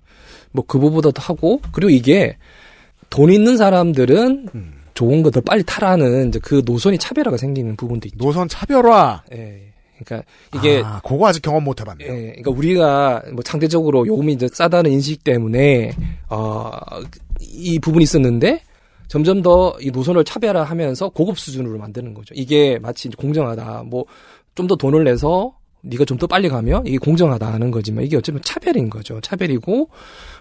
S9: 뭐 그거보다도 하고 그리고 이게 돈 있는 사람들은
S2: 음.
S9: 좋은 거 더 빨리 타라는 이제 그 노선이 차별화가 생기는 부분도 있죠.
S2: 노선 차별화.
S9: 예. 그러니까 이게
S2: 아, 그거 아직 경험 못 해봤네요.
S9: 예, 그러니까 우리가 뭐 상대적으로 요금이 이제 싸다는 인식 때문에 어이 부분이 있었는데 점점 더 이 노선을 차별화하면서 고급 수준으로 만드는 거죠. 이게 마치 공정하다. 뭐 좀 더 돈을 내서 네가 좀 더 빨리 가면 이게 공정하다 하는 거지만 이게 어쩌면 차별인 거죠. 차별이고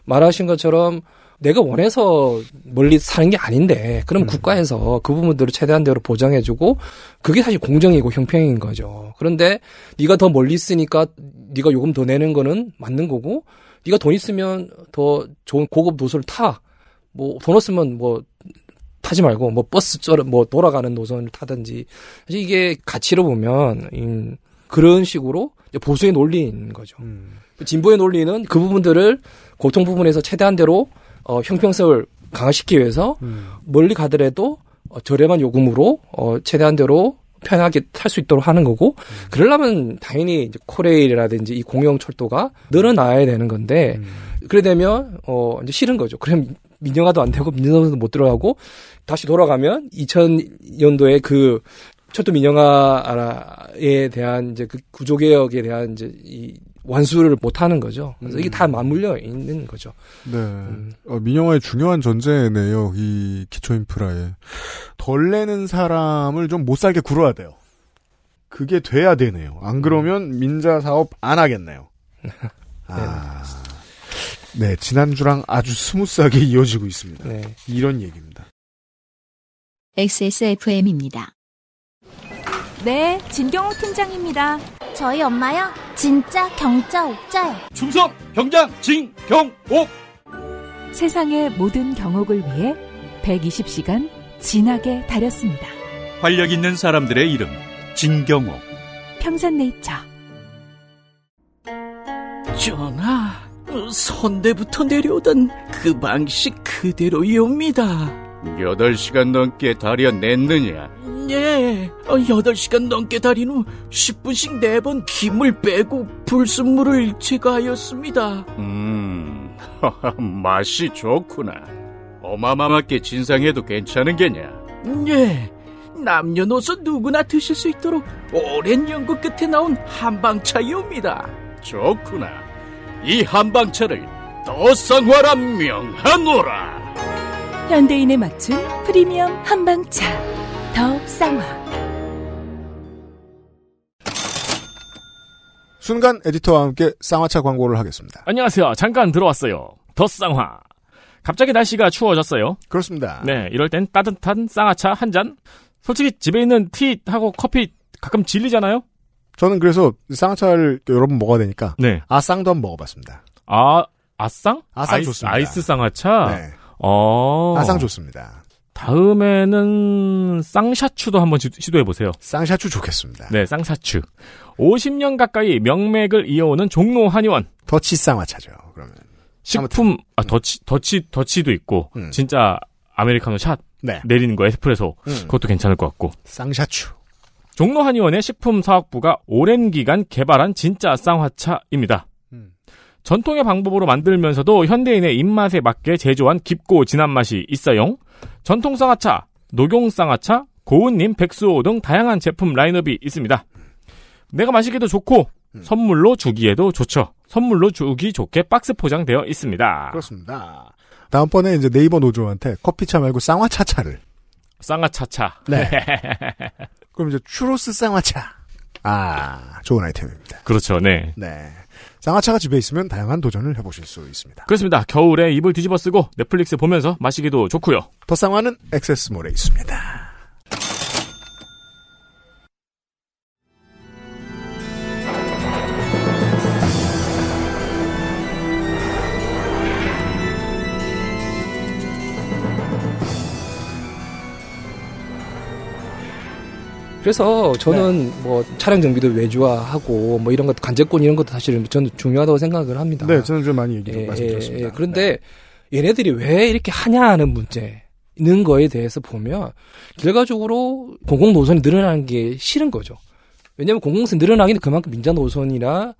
S9: 말하신 것처럼 내가 원해서 멀리 사는 게 아닌데 그럼 국가에서 그 부분들을 최대한대로 보장해주고 그게 사실 공정이고 형평인 거죠. 그런데 네가 더 멀리 있으니까 네가 요금 더 내는 거는 맞는 거고 네가 돈 있으면 더 좋은 고급 노선을 타. 뭐 돈 없으면 뭐 타지 말고 뭐 버스 쩔, 뭐 돌아가는 노선을 타든지 사실 이게 가치로 보면 음, 그런 식으로 보수의 논리인 거죠. 진보의 논리는 그 부분들을 고통 부분에서 최대한대로 어, 형평성을 강화시키기 위해서 멀리 가더라도 어, 저렴한 요금으로 어, 최대한대로 편하게 탈 수 있도록 하는 거고 그러려면 당연히 이제 코레일이라든지 이 공영 철도가 늘어나야 되는 건데 그래 되면 어 이제 싫은 거죠. 그럼 민영화도 안 되고 민영화도 못 들어가고 다시 돌아가면 2000년도에 그 철도 민영화에 대한 이제 그 구조 개혁에 대한 이제 이 완수를 못 하는 거죠. 그래서 이게 다 맞물려 있는 거죠.
S2: 네. 어, 민영화의 중요한 전제네요. 이 기초 인프라에. 덜 내는 사람을 좀 못 살게 굴어야 돼요. 그게 돼야 되네요. 안 그러면 민자 사업 안 하겠네요. 아. 네, 지난주랑 아주 smooth하게 이어지고 있습니다.
S9: 네.
S2: 이런 얘기입니다.
S1: XSFM입니다.
S6: 네, 진경호 팀장입니다.
S8: 저희 엄마요? 진짜 경자 옥자요.
S7: 충성 경장 진경옥
S6: 세상의 모든 경옥을 위해 120시간 진하게 다렸습니다.
S7: 활력 있는 사람들의 이름 진경옥
S6: 평산네이처.
S13: 전하, 선대부터 내려오던 그 방식 그대로이옵니다.
S14: 8시간 넘게 다려냈느냐?
S13: 예, 8시간 넘게 달인 후 10분씩 4번 김을 빼고 불순물을 제거하였습니다.
S14: 음, 맛이 좋구나. 어마마하게 진상해도 괜찮은 게냐?
S13: 예, 남녀노소 누구나 드실 수 있도록 오랜 연구 끝에 나온 한방차이옵니다.
S14: 좋구나. 이 한방차를 더 쌍화라 명하노라.
S6: 현대인에 맞춘 프리미엄 한방차. 더 쌍화.
S2: 순간 에디터와 함께 쌍화차 광고를 하겠습니다.
S3: 안녕하세요. 잠깐 들어왔어요. 더 쌍화. 갑자기 날씨가 추워졌어요.
S2: 그렇습니다.
S3: 네, 이럴 땐 따뜻한 쌍화차 한 잔. 솔직히 집에 있는 티하고 커피 가끔 질리잖아요.
S2: 저는 그래서 쌍화차를 여러 번 먹어야 되니까
S3: 네.
S2: 아쌍도 한번 먹어봤습니다.
S3: 아, 아쌍?
S2: 아쌍
S3: 아이스,
S2: 좋습니다.
S3: 아이스 쌍화차?
S2: 네.
S3: 어.
S2: 아쌍 좋습니다.
S3: 다음에는 쌍샷추도 한번 시- 시도해 보세요.
S2: 쌍샷추 좋겠습니다.
S3: 네, 쌍샷추. 50년 가까이 명맥을 이어오는 종로 한의원.
S2: 더치 쌍화차죠. 그러면.
S3: 식품, 아, Dutch, Dutch, Dutch도 있고,
S2: 음.
S3: 진짜 아메리카노 샷.
S2: 네.
S3: 내리는 거 에스프레소.
S2: 음.
S3: 그것도 괜찮을 것 같고.
S2: 쌍샷추.
S3: 종로 한의원의 식품 사업부가 오랜 기간 개발한 진짜 쌍화차입니다.
S2: 음.
S3: 전통의 방법으로 만들면서도 현대인의 입맛에 맞게 제조한 깊고 진한 맛이 있어요. 전통 쌍화차, 녹용 쌍화차, 고운님, 백수호 등 다양한 제품 라인업이 있습니다. 내가 마시기도 좋고 선물로 주기에도 좋죠. 선물로 주기 좋게 박스 포장되어 있습니다.
S2: 그렇습니다. 다음번에 이제 네이버 노조한테 커피차 말고 쌍화차차를.
S3: 쌍화차차.
S2: 네. 그럼 이제 추로스 쌍화차. 아, 좋은 아이템입니다.
S3: 그렇죠. 네.
S2: 네. 쌍화차가 집에 있으면 다양한 도전을 해보실 수 있습니다.
S3: 그렇습니다. 겨울에 이불 뒤집어 쓰고 넷플릭스 보면서 마시기도 좋고요.
S2: 더 쌍화는 액세스몰에 있습니다.
S9: 그래서 저는 뭐 차량 정비도 외주화하고 뭐 이런 것도 관제권 이런 것도 사실은 저는 중요하다고 생각을 합니다.
S2: 네, 저는 좀 많이 얘기
S9: 예,
S2: 말씀드렸습니다.
S9: 예, 예. 그런데 얘네들이 왜 이렇게 하냐 하는 문제 있는 거에 대해서 보면 결과적으로 공공 노선이 늘어나는 게 싫은 거죠. 왜냐하면 공공노선이 늘어나기는 그만큼 민자 노선이나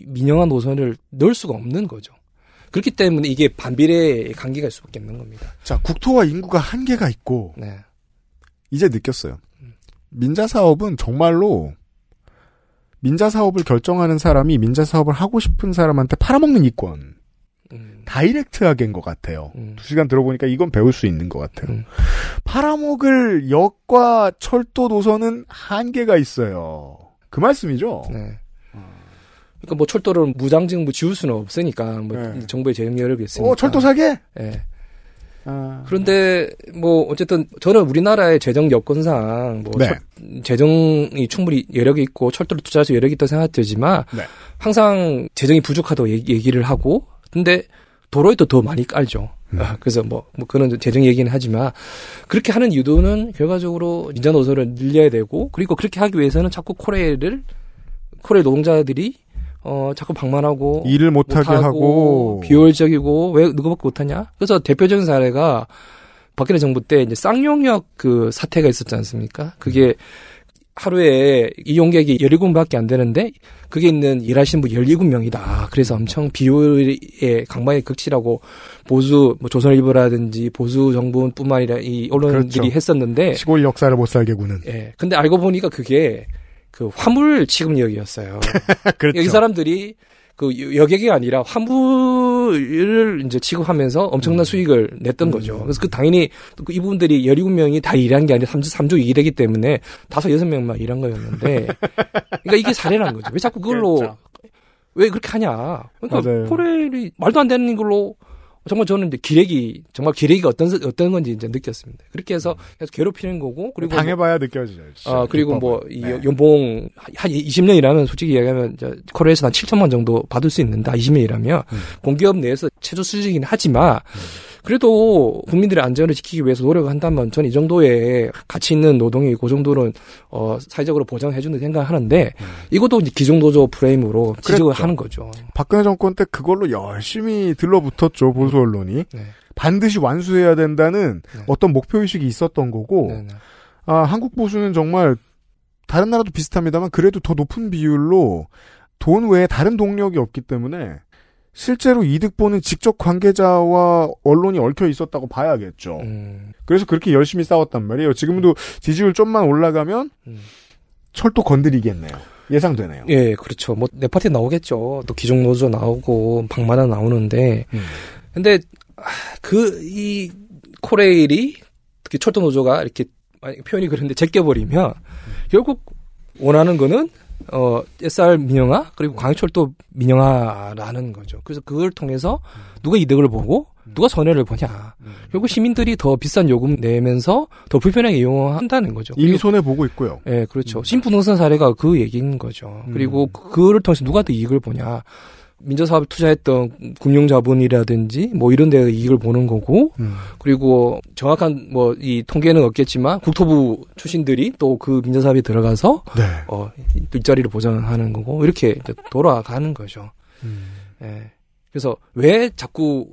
S9: 민영화 노선을 넣을 수가 없는 거죠. 그렇기 때문에 이게 반비례의 관계가 있을 수밖에 없는 겁니다.
S2: 자, 국토와 인구가 한계가 있고
S9: 네.
S2: 이제 느꼈어요. 민자 사업은 정말로 민자 사업을 결정하는 사람이 민자 사업을 하고 싶은 사람한테 팔아먹는 이권.
S9: 음.
S2: direct하게인 것 같아요. 두 시간 들어보니까 이건 배울 수 있는 것 같아요.
S9: 음.
S2: 팔아먹을 역과 철도 노선은 한계가 있어요. 그 말씀이죠.
S9: 네. 그러니까 뭐 철도를 무작정 뭐 지울 수는 없으니까 뭐 정부의 재정 여력이 있으니까.
S2: 어, 철도 사게?
S9: 예.
S2: 아.
S9: 그런데 뭐 어쨌든 저는 우리나라의 재정 여건상 뭐
S2: 네.
S9: 철- 재정이 충분히 여력이 있고 철도를 투자할 수 여력이 있다고 생각되지만
S2: 네.
S9: 항상 재정이 부족하다고 얘기- 얘기를 하고 근데 도로에 또더 많이 깔죠.
S2: 음.
S9: 아, 그래서 뭐, 뭐 그런 재정 얘기는 하지만 그렇게 하는 이유도는 결과적으로 인자 노선을 늘려야 되고 그리고 그렇게 하기 위해서는 자꾸 코레일을 코레일 노동자들이 어 자꾸 방만하고
S2: 일을 못하게 하고.
S9: 비효율적이고 왜 누구밖에 못하냐? 그래서 대표적인 사례가 박근혜 정부 때 이제 쌍용역 그 사태가 있었지 않습니까? 그게 하루에 이용객이 17분밖에 안 되는데 그게 있는 일하시는 분 17명이다. 그래서 엄청 비효율의 강박이 극치라고 보수 뭐 조선일보라든지 보수 정부뿐만 아니라 이 언론들이
S2: 그렇죠.
S9: 했었는데
S2: 시골 역사를 못 살게 구는.
S9: 예. 근데 알고 보니까 그게 그 화물 취급역이었어요.
S2: 그렇죠.
S9: 이 사람들이 그 여객이 아니라 화물을 이제 취급하면서 엄청난 수익을 냈던 거죠. 그래서 그 당연히 그 이분들이 17명이 다 일한 게 아니라 3주, 3주 일하기 때문에 다섯 여섯 명만 일한 거였는데 그러니까 이게 사례라는 거죠. 왜 자꾸 그걸로 왜 그렇게 하냐. 그러니까
S2: 맞아요.
S9: 포레일이 말도 안 되는 걸로 정말 저는 이제 기레기 정말 기레기가 어떤 어떤 건지 이제 느꼈습니다. 그렇게 해서 계속 괴롭히는 거고 그리고 뭐-
S2: 당해봐야 느껴지죠.
S9: 아, 그리고 뭐,
S2: 기법은.
S9: 이
S2: 네.
S9: 연봉, 한 20년 일하면 솔직히 얘기하면, 이제 코리아에서 한 7천만 정도 받을 수 있는데, 20년 일하면,
S2: 음.
S9: 공기업 내에서 최저 수준이긴 하지만, 그래도 국민들의 안전을 지키기 위해서 노력을 한다면, 전이 정도의 가치 있는 노동이 그 정도는, 어, 사회적으로 보장해 준다 생각을 하는데, 이것도 이제 기존노조 프레임으로 지적을
S2: 음. 그랬죠.
S9: 하는 거죠.
S2: 박근혜 정권 때 그걸로 열심히 들러붙었죠 보수 언론이
S9: 네.
S2: 반드시 완수해야 된다는 어떤 목표 의식이 있었던 거고
S9: 네,
S2: 아 한국 보수는 정말 다른 나라도 비슷합니다만 그래도 더 높은 비율로 돈 외에 다른 동력이 없기 때문에 실제로 이득 보는 직접 관계자와 언론이 얽혀 있었다고 봐야겠죠.
S9: 음.
S2: 그래서 그렇게 열심히 싸웠단 말이에요. 지금도 지지율 좀만 올라가면 철도 건드리겠네요. 예상되네요.
S9: 예, 그렇죠. 뭐, 내 파티 나오겠죠. 또 기존 노조 나오고, 방만화 나오는데.
S2: 음.
S9: 근데, 아, 그, 이, 코레일이, 특히 철도 노조가 이렇게, 표현이 그런데 제껴버리면, 결국 원하는 거는, 어, SR 민영화, 그리고 광역철도 민영화라는 거죠. 그래서 그걸 통해서 누가 이득을 보고, 누가 손해를 보냐. 결국 시민들이 더 비싼 요금 내면서 더 불편하게 이용한다는 거죠.
S2: 이미 손해 보고 있고요.
S9: 예, 그렇죠. 신부동산 사례가 그 얘기인 거죠. 그리고 그거를 통해서 누가 더 이익을 보냐. 민자사업에 투자했던 금융자본이라든지 뭐 이런 데 이익을 보는 거고 그리고 정확한 뭐 이 통계는 없겠지만 국토부 출신들이 또 그 민자사업에 들어가서
S2: 네.
S9: 어 일자리를 보장하는 거고 이렇게 돌아가는 거죠. 예. 그래서 왜 자꾸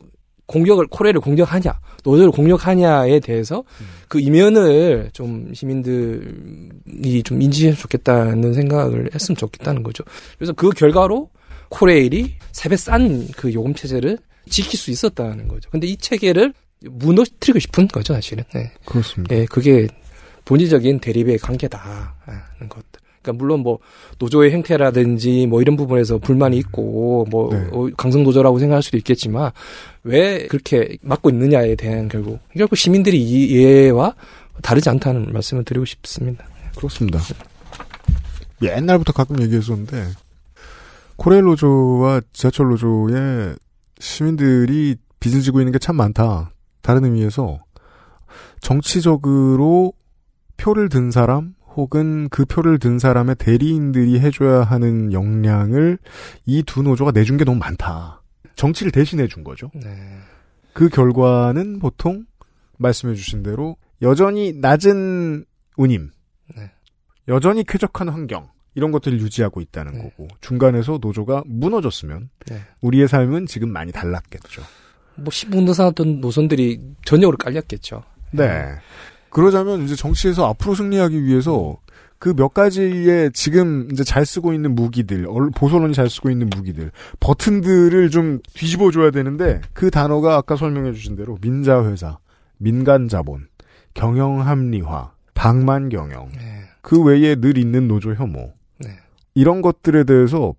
S9: 공격을 코레를 공격하냐, 노조를 공격하냐에 대해서 그 이면을 좀 시민들이 좀 인지해 좋겠다는 생각을 했으면 좋겠다는 거죠. 그래서 그 결과로 코레일이 세배 싼그 요금 체제를 지킬 수 있었다는 거죠. 근데 이 체계를 무너뜨리고 싶은 거죠, 사실은. 네.
S2: 그렇습니다.
S9: 예, 그게 본질적인 대립의 관계다는 것. 그러니까 물론 뭐 노조의 형태라든지 뭐 이런 부분에서 불만이 있고 뭐
S2: 네.
S9: 어, 강성 노조라고 생각할 수도 있겠지만 왜 그렇게 막고 있느냐에 대한 결국 결국 시민들이 이해와 다르지 않다는 말씀을 드리고 싶습니다.
S2: 그렇습니다. 옛날부터 가끔 얘기했었는데 코레일 노조와 지하철 노조에 시민들이 빚을 지고 있는 게 참 많다. 다른 의미에서 정치적으로 표를 든 사람 혹은 그 표를 든 사람의 대리인들이 해줘야 하는 역량을 이 두 노조가 내준 게 너무 많다. 정치를 대신해 준 거죠. 그 결과는 보통 말씀해 주신 대로 여전히 낮은 운임,
S9: 네.
S2: 여전히 쾌적한 환경 이런 것들을 유지하고 있다는 거고 중간에서 노조가 무너졌으면
S9: 네.
S2: 우리의 삶은 지금 많이 달랐겠죠.
S9: 뭐 신분노사던 노선들이 전역으로 깔렸겠죠.
S2: 네. 그러자면 이제 정치에서 앞으로 승리하기 위해서 그 몇 가지의 지금 이제 잘 쓰고 있는 무기들, 얼- 보수론이 잘 쓰고 있는 무기들, 버튼들을 좀 뒤집어 줘야 되는데 그 단어가 아까 설명해 주신 대로 민자회사, 민간자본, 경영합리화, 방만경영, 그 외에 늘 있는 노조 혐오,
S9: 네.
S2: 이런 것들에 대해서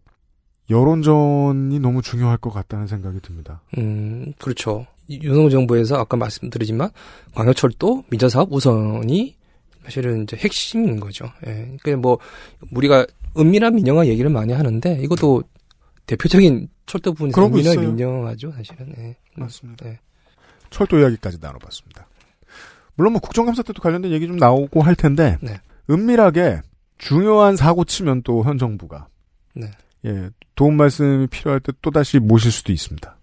S2: 여론전이 너무 중요할 것 같다는 생각이 듭니다.
S9: 음, 그렇죠. 이 윤석열 정부에서 아까 말씀드리지만 광역철도 민자사업 우선이 사실은 이제 핵심인 거죠. 예. 그러니까 뭐 우리가 은밀한 민영화 얘기를 많이 하는데 이것도 대표적인 철도 부분에서 은밀한
S2: 있어요.
S9: 민영화죠, 사실은. 예.
S2: 맞습니다.
S9: 예.
S2: 철도 이야기까지 나눠봤습니다. 물론 뭐 국정감사 때도 관련된 얘기 좀 나오고 할 텐데
S9: 네.
S2: 은밀하게 중요한 사고 치면 또 현 정부가
S9: 네.
S2: 예 도움 말씀이 필요할 때 또 다시 모실 수도 있습니다.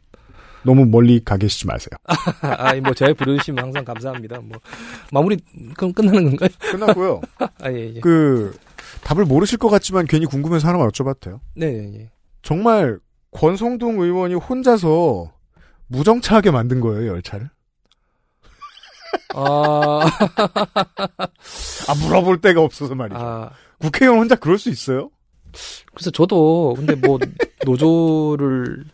S2: 너무 멀리 가 계시지 마세요.
S9: 아, 뭐 저희 부르시면 항상 감사합니다. 뭐 마무리 그럼 끝나는 건가요?
S2: 끝났고요.
S9: 아, 예, 예.
S2: 그 답을 모르실 것 같지만 괜히 궁금해서 하나만 여쭤봐도 돼요.
S9: 네, 예, 예.
S2: 정말 권성동 의원이 혼자서 무정차하게 만든 거예요 열차를?
S9: 아,
S2: 아 물어볼 데가 없어서 말이죠.
S9: 아.
S2: 국회의원 혼자 그럴 수 있어요?
S9: 그래서 저도 근데 뭐 노조를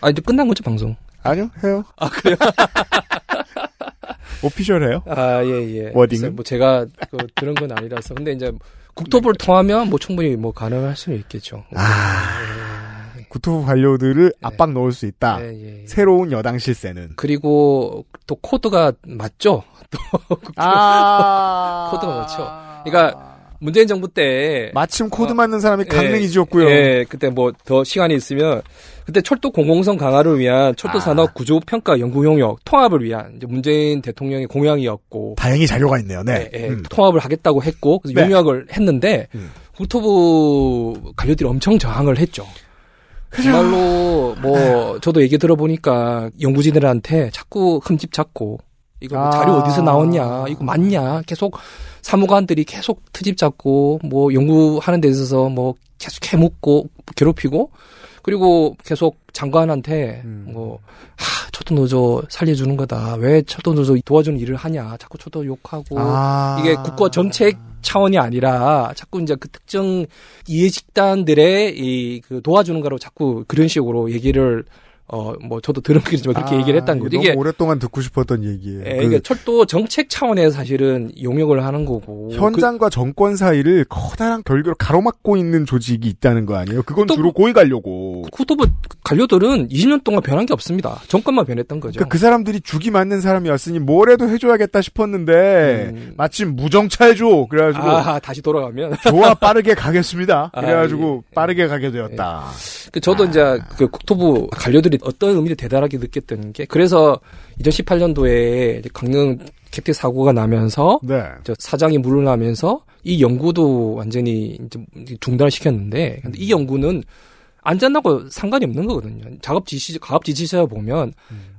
S9: 아 이제 끝난 거죠 방송?
S2: 아니요 해요.
S9: 아 그래요?
S2: 오피셜해요?
S9: 아 예예.
S2: 워딩은?
S9: 뭐 제가 그 들은 건 아니라서 근데 이제 국토부를 통하면 뭐 충분히 뭐 가능할 수는 있겠죠.
S2: 아, 국토부 관료들을 압박 넣을 수 있다.
S9: 예, 예.
S2: 새로운 여당 실세는.
S9: 그리고 또 코드가 맞죠? 또
S2: 아.
S9: 코드가 맞죠? 그러니까 문재인 정부 때
S2: 마침 코드 맞는 사람이 강릉이
S9: 예. 예, 그때 뭐 더 시간이 있으면 그때 철도 공공성 강화를 위한 철도 산업 구조 평가 연구 용역 통합을 위한 문재인 대통령의 공약이었고
S2: 다행히 자료가 있네요. 네.
S9: 예,
S2: 음.
S9: 통합을 하겠다고 했고 그래서
S2: 네.
S9: 용역을 했는데 국토부 관료들이 엄청 저항을 했죠. 정말로 뭐 저도 얘기 들어보니까 연구진들한테 자꾸 흠집 잡고 이거 뭐
S2: 아.
S9: 자료 어디서 나왔냐 이거 맞냐 계속 사무관들이 계속 트집 잡고 뭐 연구하는 데 있어서 뭐 계속 해묻고 괴롭히고 그리고 계속 장관한테 뭐 하, 철도 노조 살려주는 거다. 왜 철도 노조 도와주는 일을 하냐. 자꾸 철도 욕하고
S2: 아.
S9: 이게 국가 정책 차원이 아니라 자꾸 이제 그 특정 이해 집단들의 이 그 도와주는 거로 자꾸 그런 식으로 얘기를 어 뭐 저도 들은 거지만 그렇게
S2: 아,
S9: 얘기를 했다는 거죠. 이게
S2: 오랫동안 듣고 싶었던 얘기예요.
S9: 예,
S2: 그
S9: 이게 철도 정책 차원에서 사실은 용역을 하는 거고
S2: 현장과 정권 사이를 커다란 결교로 가로막고 있는 조직이 있다는 거 아니에요? 그건 주로 고위.
S9: 그 국토부 관료들은 20년 동안 변한 게 없습니다. 정권만 변했던 거죠.
S2: 그러니까 그 사람들이 죽이 맞는 사람이 왔으니 뭐라도 해줘야겠다 싶었는데 마침 무정차 해줘. 그래가지고
S9: 음. 아, 다시 돌아가면
S2: 좋아 빠르게 가겠습니다.
S9: 아,
S2: 그래가지고 빠르게 가게 되었다.
S9: 그 저도 이제 그 국토부 관료들이 어떤 의미를 대단하게 느꼈던 게 그래서 2018년도에 강릉 캡티 사고가 나면서
S2: 네.
S9: 저 사장이 물러나면서 이 연구도 완전히 중단을 시켰는데 근데 이 연구는 안전하고 상관이 없는 거거든요. 작업 지시 가업 지시서 보면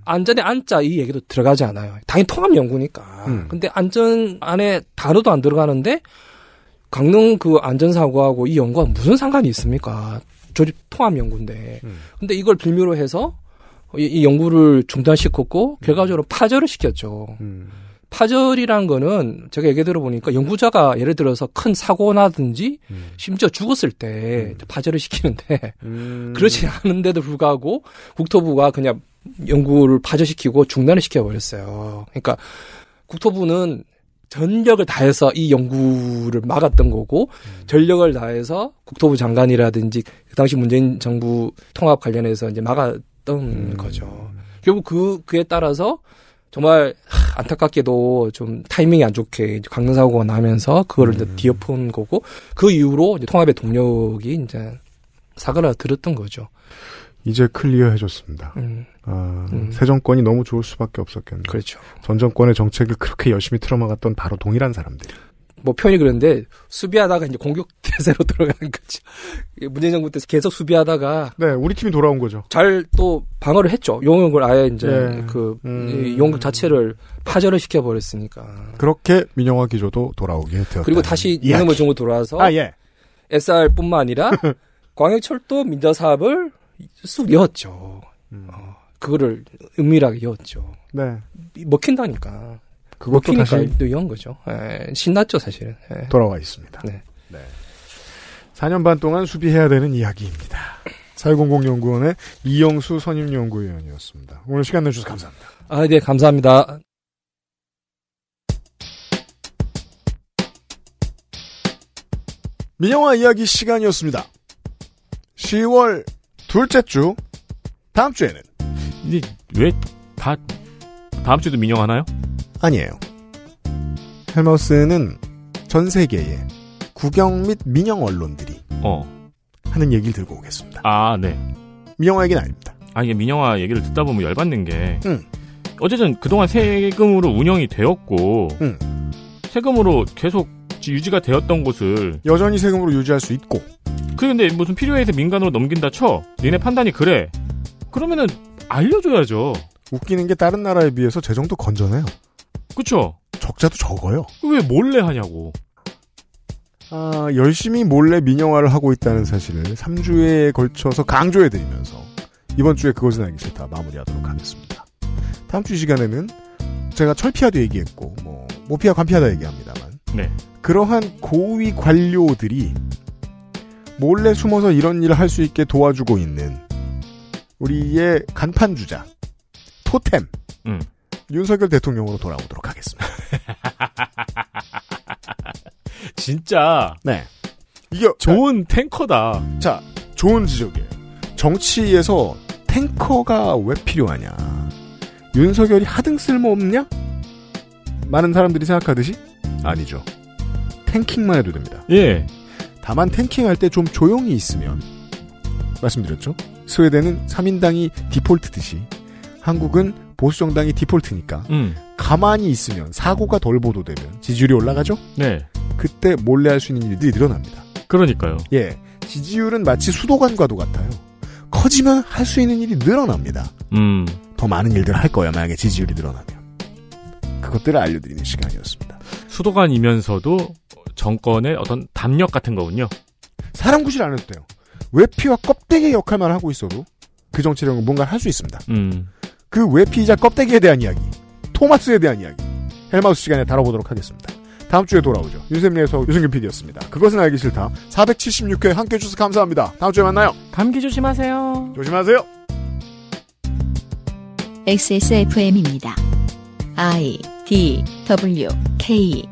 S9: 안전에 안자 이 얘기도 들어가지 않아요. 당연히 통합 연구니까.
S2: 음.
S9: 근데 안전 안에 단어도 안 들어가는데 강릉 그 안전 사고하고 이 연구가 무슨 상관이 있습니까? 조립 통합 연구인데. 근데 이걸 빌미로 해서 이, 이 연구를 중단시켰고 결과적으로 파절을 시켰죠. 파절이란 거는 제가 얘기 들어보니까 연구자가 예를 들어서 큰 사고 나든지 심지어 죽었을 때 파절을 시키는데 그렇지 않은데도 불구하고 국토부가 그냥 연구를 파절시키고 중단을 시켜버렸어요. 그러니까 국토부는 전력을 다해서 이 연구를 막았던 거고 전력을 다해서 국토부 장관이라든지 그 당시 문재인 정부 통합 관련해서 이제 막았던 거죠. 결국 그 그에 따라서 정말 하, 안타깝게도 좀 타이밍이 안 좋게 이제 강릉 사고가 나면서 그거를 이제 뒤엎은 거고 그 이후로 이제 통합의 동력이 이제 사그라 들었던 거죠.
S2: 이제 클리어해졌습니다.
S9: 음.
S2: 아, 새 정권이 너무 좋을 수밖에 없었겠네요.
S9: 그렇죠.
S2: 전 정권의 정책을 그렇게 열심히 틀어막았던 바로 동일한 사람들.
S9: 뭐 표현이 그런데 수비하다가 이제 공격 태세로 들어가는 거죠. 문재인 정부 때 계속 수비하다가
S2: 네, 우리 팀이 돌아온 거죠.
S9: 잘 또 방어를 했죠. 용역을 아예 이제
S2: 네.
S9: 그
S2: 음.
S9: 이 용역 자체를 파절을 시켜 버렸으니까.
S2: 그렇게 민영화 기조도 돌아오게 되었다.
S9: 그리고 다시. 이놈의 정부 돌아와서
S2: 아, 예.
S9: SR뿐만 아니라 광역철도 민자 사업을 쑥 이었죠. 어, 그거를 은밀하게 이었죠.
S2: 네.
S9: 먹힌다니까.
S2: 그것도
S9: 먹히니까
S2: 다시
S9: 또 이은 거죠. 예, 신났죠, 사실은. 예.
S2: 돌아와 있습니다.
S9: 네.
S2: 4년 반 동안 수비해야 되는 이야기입니다. 사회공공연구원의 이영수 선임연구위원이었습니다. 오늘 시간 내주셔서 감사합니다.
S9: 아, 네, 감사합니다.
S2: 민영화 이야기 시간이었습니다. 10월 둘째 주 다음 주에는
S3: 근데 왜 다 다음 주도 민영 하나요?
S2: 아니에요. 헬머스는 전 세계의 국영 및 민영 언론들이
S3: 어.
S2: 하는 얘기를 들고 오겠습니다.
S3: 아, 네.
S2: 민영화 얘기는 아닙니다.
S3: 아, 이게 민영화 얘기를 듣다 보면 열받는 게.
S2: 응.
S3: 어쨌든 그동안 세금으로 운영이 되었고.
S2: 응.
S3: 세금으로 계속 유지가 되었던 곳을.
S2: 여전히 세금으로 유지할 수 있고.
S3: 그 근데 무슨 필요해서 민간으로 넘긴다 쳐. 니네 판단이 그래. 그러면은 알려줘야죠.
S2: 웃기는 게 다른 나라에 비해서 재정도 건전해요.
S3: 그쵸?
S2: 적자도 적어요.
S3: 왜 몰래 하냐고.
S2: 아, 열심히 몰래 민영화를 하고 있다는 사실을 3주에 걸쳐서 강조해드리면서 이번 주에 그것은 알기 싫다 마무리하도록 하겠습니다. 다음 주이 시간에는 제가 철피하도 얘기했고 뭐 모피아 관피하다 얘기합니다만
S3: 네.
S2: 그러한 고위 관료들이 몰래 숨어서 이런 일을 할 수 있게 도와주고 있는 우리의 간판 주자 토템
S3: 음.
S2: 윤석열 대통령으로 돌아오도록 하겠습니다.
S3: 진짜.
S2: 네. 이게
S3: 좋은 탱커다.
S2: 자, 좋은 지적이에요. 정치에서 탱커가 왜 필요하냐? 윤석열이 하등 쓸모 없냐? 많은 사람들이 생각하듯이 아니죠. 탱킹만 해도 됩니다.
S3: 예.
S2: 다만 탱킹할 때 좀 조용히 있으면 말씀드렸죠. 스웨덴은 3인당이 디폴트듯이 한국은 보수 정당이 디폴트니까
S3: 음.
S2: 가만히 있으면 사고가 덜 보도되면 지지율이 올라가죠.
S3: 네.
S2: 그때 몰래 할 수 있는 일들이 늘어납니다.
S3: 그러니까요.
S2: 예. 지지율은 마치 수도관과도 같아요. 커지면 할 수 있는 일이 늘어납니다.
S3: 음.
S2: 더 많은 일들을 할 거야, 만약에 지지율이 늘어나면. 그것들을 알려드리는 시간이었습니다.
S3: 수도관이면서도 정권의 어떤 담력 같은 거군요.
S2: 사람 구실 안 해도 돼요. 외피와 껍데기 역할만 하고 있어도 그 정치력은 뭔가를 할 수 있습니다.
S3: 음.
S2: 그 외피이자 껍데기에 대한 이야기, 토마스에 대한 이야기, 헬마우스 시간에 다뤄보도록 하겠습니다. 다음 주에 돌아오죠. 유sem리에서 유승균 PD였습니다. 그것은 알기 싫다. 476회 함께 해주셔서 감사합니다. 다음 주에 만나요.
S3: 감기 조심하세요.
S2: 조심하세요.
S1: XSFM입니다. I D W K